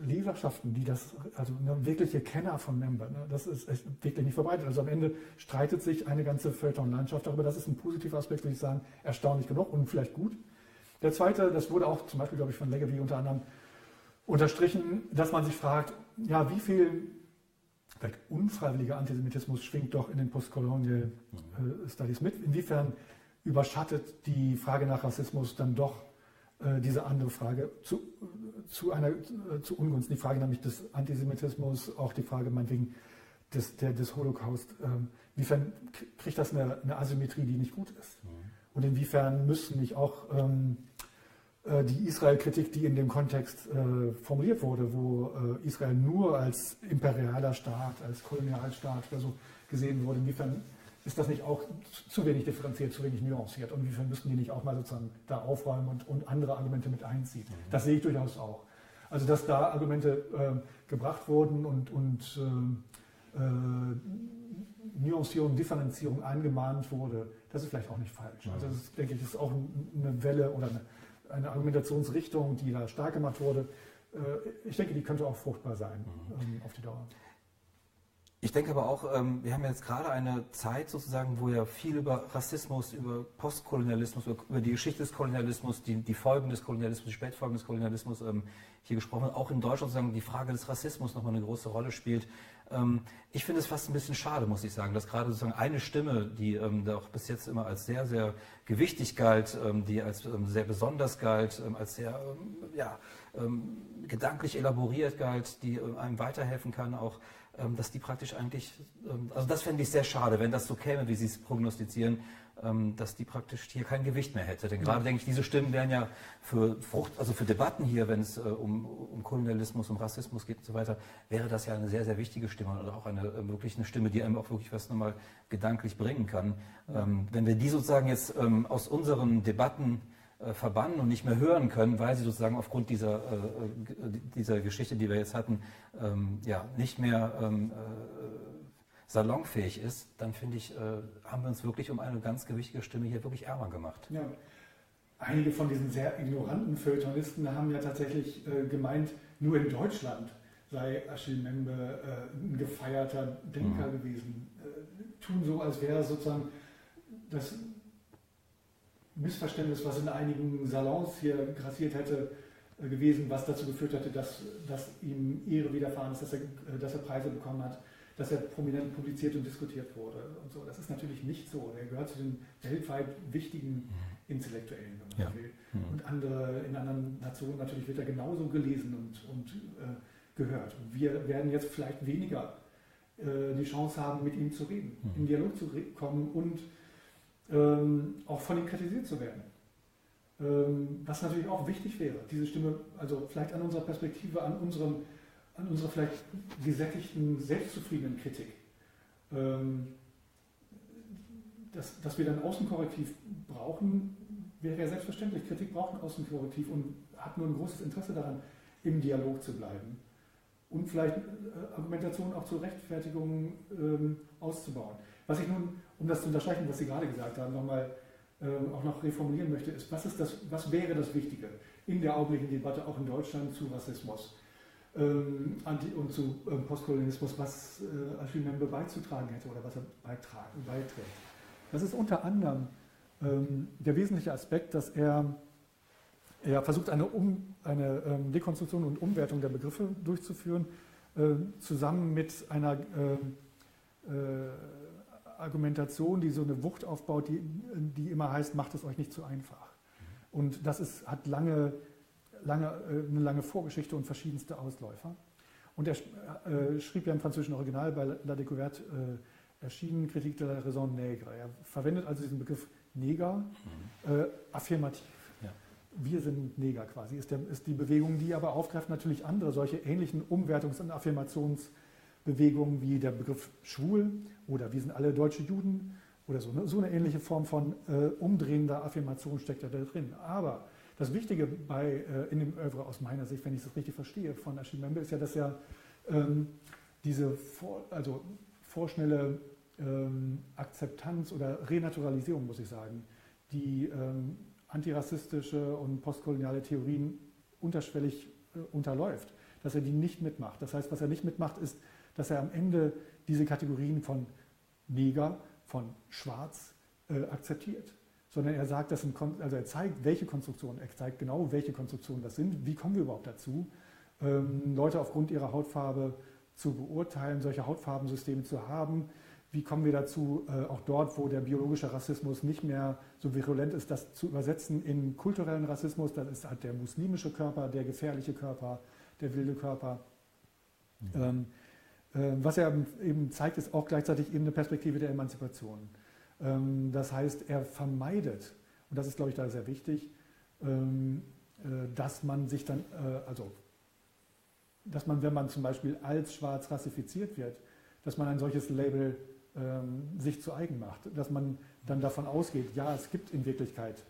Leserschaften, die das, also eine wirkliche Kenner von Member, ne, das ist wirklich nicht verbreitet. Also am Ende streitet sich eine ganze Feuilleton-Landschaft darüber. Das ist ein positiver Aspekt, würde ich sagen, erstaunlich genug und vielleicht gut. Der zweite, das wurde auch zum Beispiel, glaube ich, von Leggevi unter anderem unterstrichen, dass man sich fragt, ja, wie viel vielleicht unfreiwilliger Antisemitismus schwingt doch in den Postcolonial äh, Studies mit? Inwiefern überschattet die Frage nach Rassismus dann doch diese andere Frage zu, zu einer äh, zu Ungunsten, die Frage nämlich des Antisemitismus, auch die Frage meinetwegen des, der, des Holocaust. Ähm, inwiefern kriegt das eine, eine, Asymmetrie, die nicht gut ist? Mhm. Und inwiefern müssen nicht auch ähm, äh, die Israel-Kritik, die in dem Kontext äh, formuliert wurde, wo äh, Israel nur als imperialer Staat, als Kolonialstaat oder so gesehen wurde, inwiefern ist das nicht auch zu wenig differenziert, zu wenig nuanciert und inwiefern müssten die nicht auch mal sozusagen da aufräumen und, und andere Argumente mit einziehen? Mhm. Das sehe ich durchaus auch. Also dass da Argumente äh, gebracht wurden und, und äh, äh, Nuancierung, Differenzierung angemahnt wurde, das ist vielleicht auch nicht falsch. Also das denke ich, ist auch eine Welle oder eine eine Argumentationsrichtung, die da stark gemacht wurde. Äh, ich denke, die könnte auch fruchtbar sein mhm. Ähm, auf die Dauer. Ich denke aber auch, ähm, wir haben jetzt gerade eine Zeit sozusagen, wo ja viel über Rassismus, über Postkolonialismus, über die Geschichte des Kolonialismus, die, die Folgen des Kolonialismus, die Spätfolgen des Kolonialismus ähm, hier gesprochen wird. Auch in Deutschland sozusagen die Frage des Rassismus nochmal eine große Rolle spielt. Ähm, ich finde es fast ein bisschen schade, muss ich sagen, dass gerade sozusagen eine Stimme, die ähm, da auch bis jetzt immer als sehr, sehr gewichtig galt, ähm, die als sehr besonders galt, als sehr ja, gedanklich elaboriert galt, die einem weiterhelfen kann, auch dass die praktisch eigentlich, also das fände ich sehr schade, wenn das so käme, wie Sie es prognostizieren, ähm, dass die praktisch hier kein Gewicht mehr hätte. Denn gerade denke ich, diese Stimmen wären ja für Frucht, also für Debatten hier, wenn es äh, um, um Kolonialismus, um Rassismus geht und so weiter, wäre das ja eine sehr, sehr wichtige Stimme oder auch eine äh, wirklich eine Stimme, die einem auch wirklich was nochmal gedanklich bringen kann. Ähm, wenn wir die sozusagen jetzt ähm, aus unseren Debatten äh, verbannen und nicht mehr hören können, weil sie sozusagen aufgrund dieser, äh, dieser Geschichte, die wir jetzt hatten, ähm, ja, nicht mehr ähm, äh, salonfähig ist, dann finde ich, äh, haben wir uns wirklich um eine ganz gewichtige Stimme hier wirklich ärmer gemacht. Ja. Einige von diesen sehr ignoranten Feuilletonisten haben ja tatsächlich äh, gemeint, nur in Deutschland sei Achille Membe äh, ein gefeierter Denker mhm. gewesen. Äh, tun so, als wäre sozusagen das Missverständnis, was in einigen Salons hier grassiert hätte, äh, gewesen, was dazu geführt hätte, dass, dass ihm Ehre widerfahren ist, dass er, äh, dass er Preise bekommen hat dass er prominent publiziert und diskutiert wurde und so. Das ist natürlich nicht so. Er gehört zu den weltweit wichtigen. Intellektuellen, wenn man ja. will. Mhm. Und andere, in anderen Nationen natürlich wird er genauso gelesen und, und äh, gehört. Und wir werden jetzt vielleicht weniger äh, die Chance haben, mit ihm zu reden, mhm. in Dialog zu kommen und ähm, auch von ihm kritisiert zu werden. Ähm, was natürlich auch wichtig wäre, diese Stimme, also vielleicht an unserer Perspektive, an unserem an unserer vielleicht gesättigten, selbstzufriedenen Kritik. Ähm, dass, dass wir dann Außenkorrektiv brauchen, wäre ja selbstverständlich. Kritik braucht ein Außenkorrektiv und hat nur ein großes Interesse daran, im Dialog zu bleiben. Und vielleicht äh, Argumentation auch zur Rechtfertigung ähm, auszubauen. Was ich nun, um das zu unterstreichen, was Sie gerade gesagt haben, nochmal äh, auch noch reformulieren möchte, ist, was, ist das, was wäre das Wichtige in der augenblicklichen Debatte auch in Deutschland zu Rassismus ähm, Anti- und zu ähm, Postkolonialismus, was äh, Achille Membe beizutragen hätte oder was er beitragen, beiträgt. Das ist unter anderem ähm, der wesentliche Aspekt, dass er, er versucht, eine, um, eine ähm, Dekonstruktion und Umwertung der Begriffe durchzuführen, äh, zusammen mit einer äh, äh, Argumentation, die so eine Wucht aufbaut, die, die immer heißt, macht es euch nicht zu einfach. Und das ist, hat lange, lange, äh, eine lange Vorgeschichte und verschiedenste Ausläufer. Und er äh, schrieb ja im französischen Original bei La Découverte äh, erschienen Kritik de la Raison Nègre. Er verwendet also diesen Begriff Neger mhm. äh, affirmativ. Ja. Wir sind Neger quasi, ist, der, ist die Bewegung, die aber aufgreift natürlich andere solche ähnlichen Umwertungs- und Affirmationsbewegungen wie der Begriff schwul oder wir sind alle deutsche Juden oder so. Ne? So eine ähnliche Form von äh, umdrehender Affirmation steckt ja da drin. Aber das Wichtige bei, äh, in dem Oeuvre aus meiner Sicht, wenn ich das richtig verstehe, von Achille Membe, ist ja, dass er ähm, diese vor, also vorschnelle ähm, Akzeptanz oder Renaturalisierung, muss ich sagen, die ähm, antirassistische und postkoloniale Theorien unterschwellig äh, unterläuft, dass er die nicht mitmacht. Das heißt, was er nicht mitmacht, ist, dass er am Ende diese Kategorien von Neger, von Schwarz äh, akzeptiert. Sondern er sagt, dass also er zeigt, welche Konstruktionen, er zeigt genau, welche Konstruktionen das sind, wie kommen wir überhaupt dazu, ähm, Leute aufgrund ihrer Hautfarbe zu beurteilen, solche Hautfarbensysteme zu haben, wie kommen wir dazu, äh, auch dort, wo der biologische Rassismus nicht mehr so virulent ist, das zu übersetzen in kulturellen Rassismus? Das ist halt der muslimische Körper, der gefährliche Körper, der wilde Körper. Mhm. Ähm, äh, was er eben zeigt, ist auch gleichzeitig eben eine Perspektive der Emanzipation. Ähm, das heißt, er vermeidet, und das ist, glaube ich, da sehr wichtig, ähm, äh, dass man sich dann, äh, also, dass man, wenn man zum Beispiel als schwarz rassifiziert wird, dass man ein solches Label ähm, sich zu eigen macht, dass man dann davon ausgeht, ja, es gibt in Wirklichkeit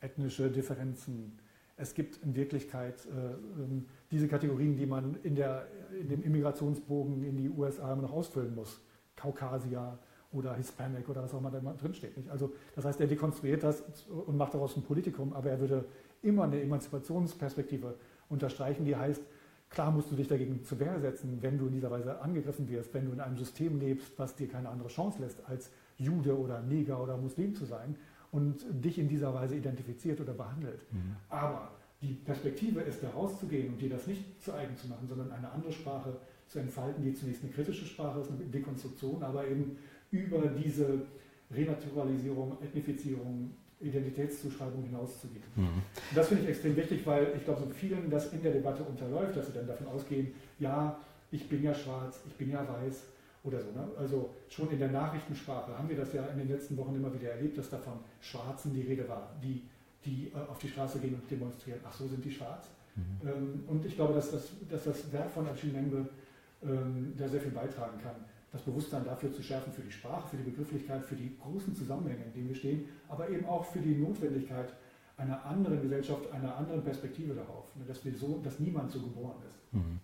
ethnische Differenzen, es gibt in Wirklichkeit äh, ähm, diese Kategorien, die man in, der, in dem Immigrationsbogen in die USA immer noch ausfüllen muss. Kaukasier oder Hispanic oder was auch immer da drinsteht. Nicht? Also das heißt, er dekonstruiert das und macht daraus ein Politikum, aber er würde immer eine Emanzipationsperspektive unterstreichen, die heißt, Klar musst du dich dagegen zur Wehr setzen, wenn du in dieser Weise angegriffen wirst, wenn du in einem System lebst, was dir keine andere Chance lässt, als Jude oder Neger oder Muslim zu sein und dich in dieser Weise identifiziert oder behandelt. Mhm. Aber die Perspektive ist, da rauszugehen und dir das nicht zu eigen zu machen, sondern eine andere Sprache zu entfalten, die zunächst eine kritische Sprache ist, eine Dekonstruktion, aber eben über diese Renaturalisierung, Ethnifizierung, Identitätszuschreibung hinauszugehen. Mhm. das finde ich extrem wichtig, weil ich glaube, so vielen das in der Debatte unterläuft, dass sie dann davon ausgehen, ja, ich bin ja schwarz, ich bin ja weiß oder so. Ne? Also schon in der Nachrichtensprache haben wir das ja in den letzten Wochen immer wieder erlebt, dass da von Schwarzen die Rede war, die, die äh, auf die Straße gehen und demonstrieren, ach so sind die schwarz. Mhm. Ähm, und ich glaube, dass das, dass das Werk von Achille Membe ähm, da sehr viel beitragen kann das Bewusstsein dafür zu schärfen, für die Sprache, für die Begrifflichkeit, für die großen Zusammenhänge, in denen wir stehen, aber eben auch für die Notwendigkeit einer anderen Gesellschaft, einer anderen Perspektive darauf, ne, dass, wir so, dass niemand so geboren ist. Mhm.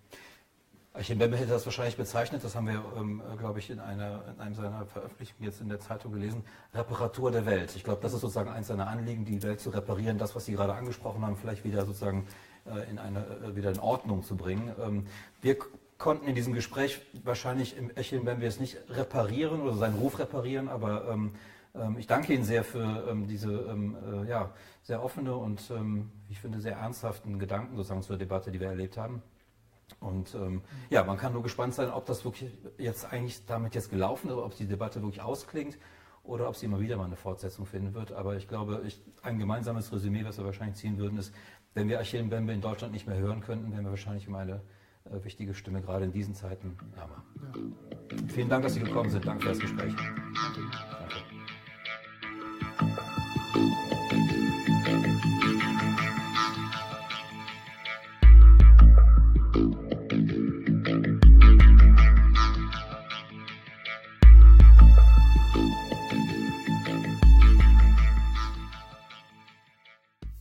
Achim Bembe hätte das wahrscheinlich bezeichnet, das haben wir, ähm, glaube ich, in, einer, in einem seiner Veröffentlichungen jetzt in der Zeitung gelesen, Reparatur der Welt. Ich glaube, das ist sozusagen eins seiner Anliegen, die Welt zu reparieren, das, was Sie gerade angesprochen haben, vielleicht wieder sozusagen äh, in eine, äh, wieder in Ordnung zu bringen. Ähm, wir konnten in diesem Gespräch wahrscheinlich im Echeln wir es nicht reparieren oder seinen Ruf reparieren, aber ähm, ähm, ich danke Ihnen sehr für ähm, diese ähm, äh, ja, sehr offene und ich finde sehr ernsthaften Gedanken sozusagen zur Debatte, die wir erlebt haben. Und ähm, ja, man kann nur gespannt sein, ob das wirklich jetzt eigentlich damit jetzt gelaufen ist, ob die Debatte wirklich ausklingt oder ob sie immer wieder mal eine Fortsetzung finden wird. Aber ich glaube, ich, ein gemeinsames Resümee, was wir wahrscheinlich ziehen würden, ist, wenn wir Achille Mbembe in Deutschland nicht mehr hören könnten, wären wir wahrscheinlich um eine äh, wichtige Stimme, gerade in diesen Zeiten. Ja, Vielen Dank, dass Sie gekommen sind. Danke für das Gespräch.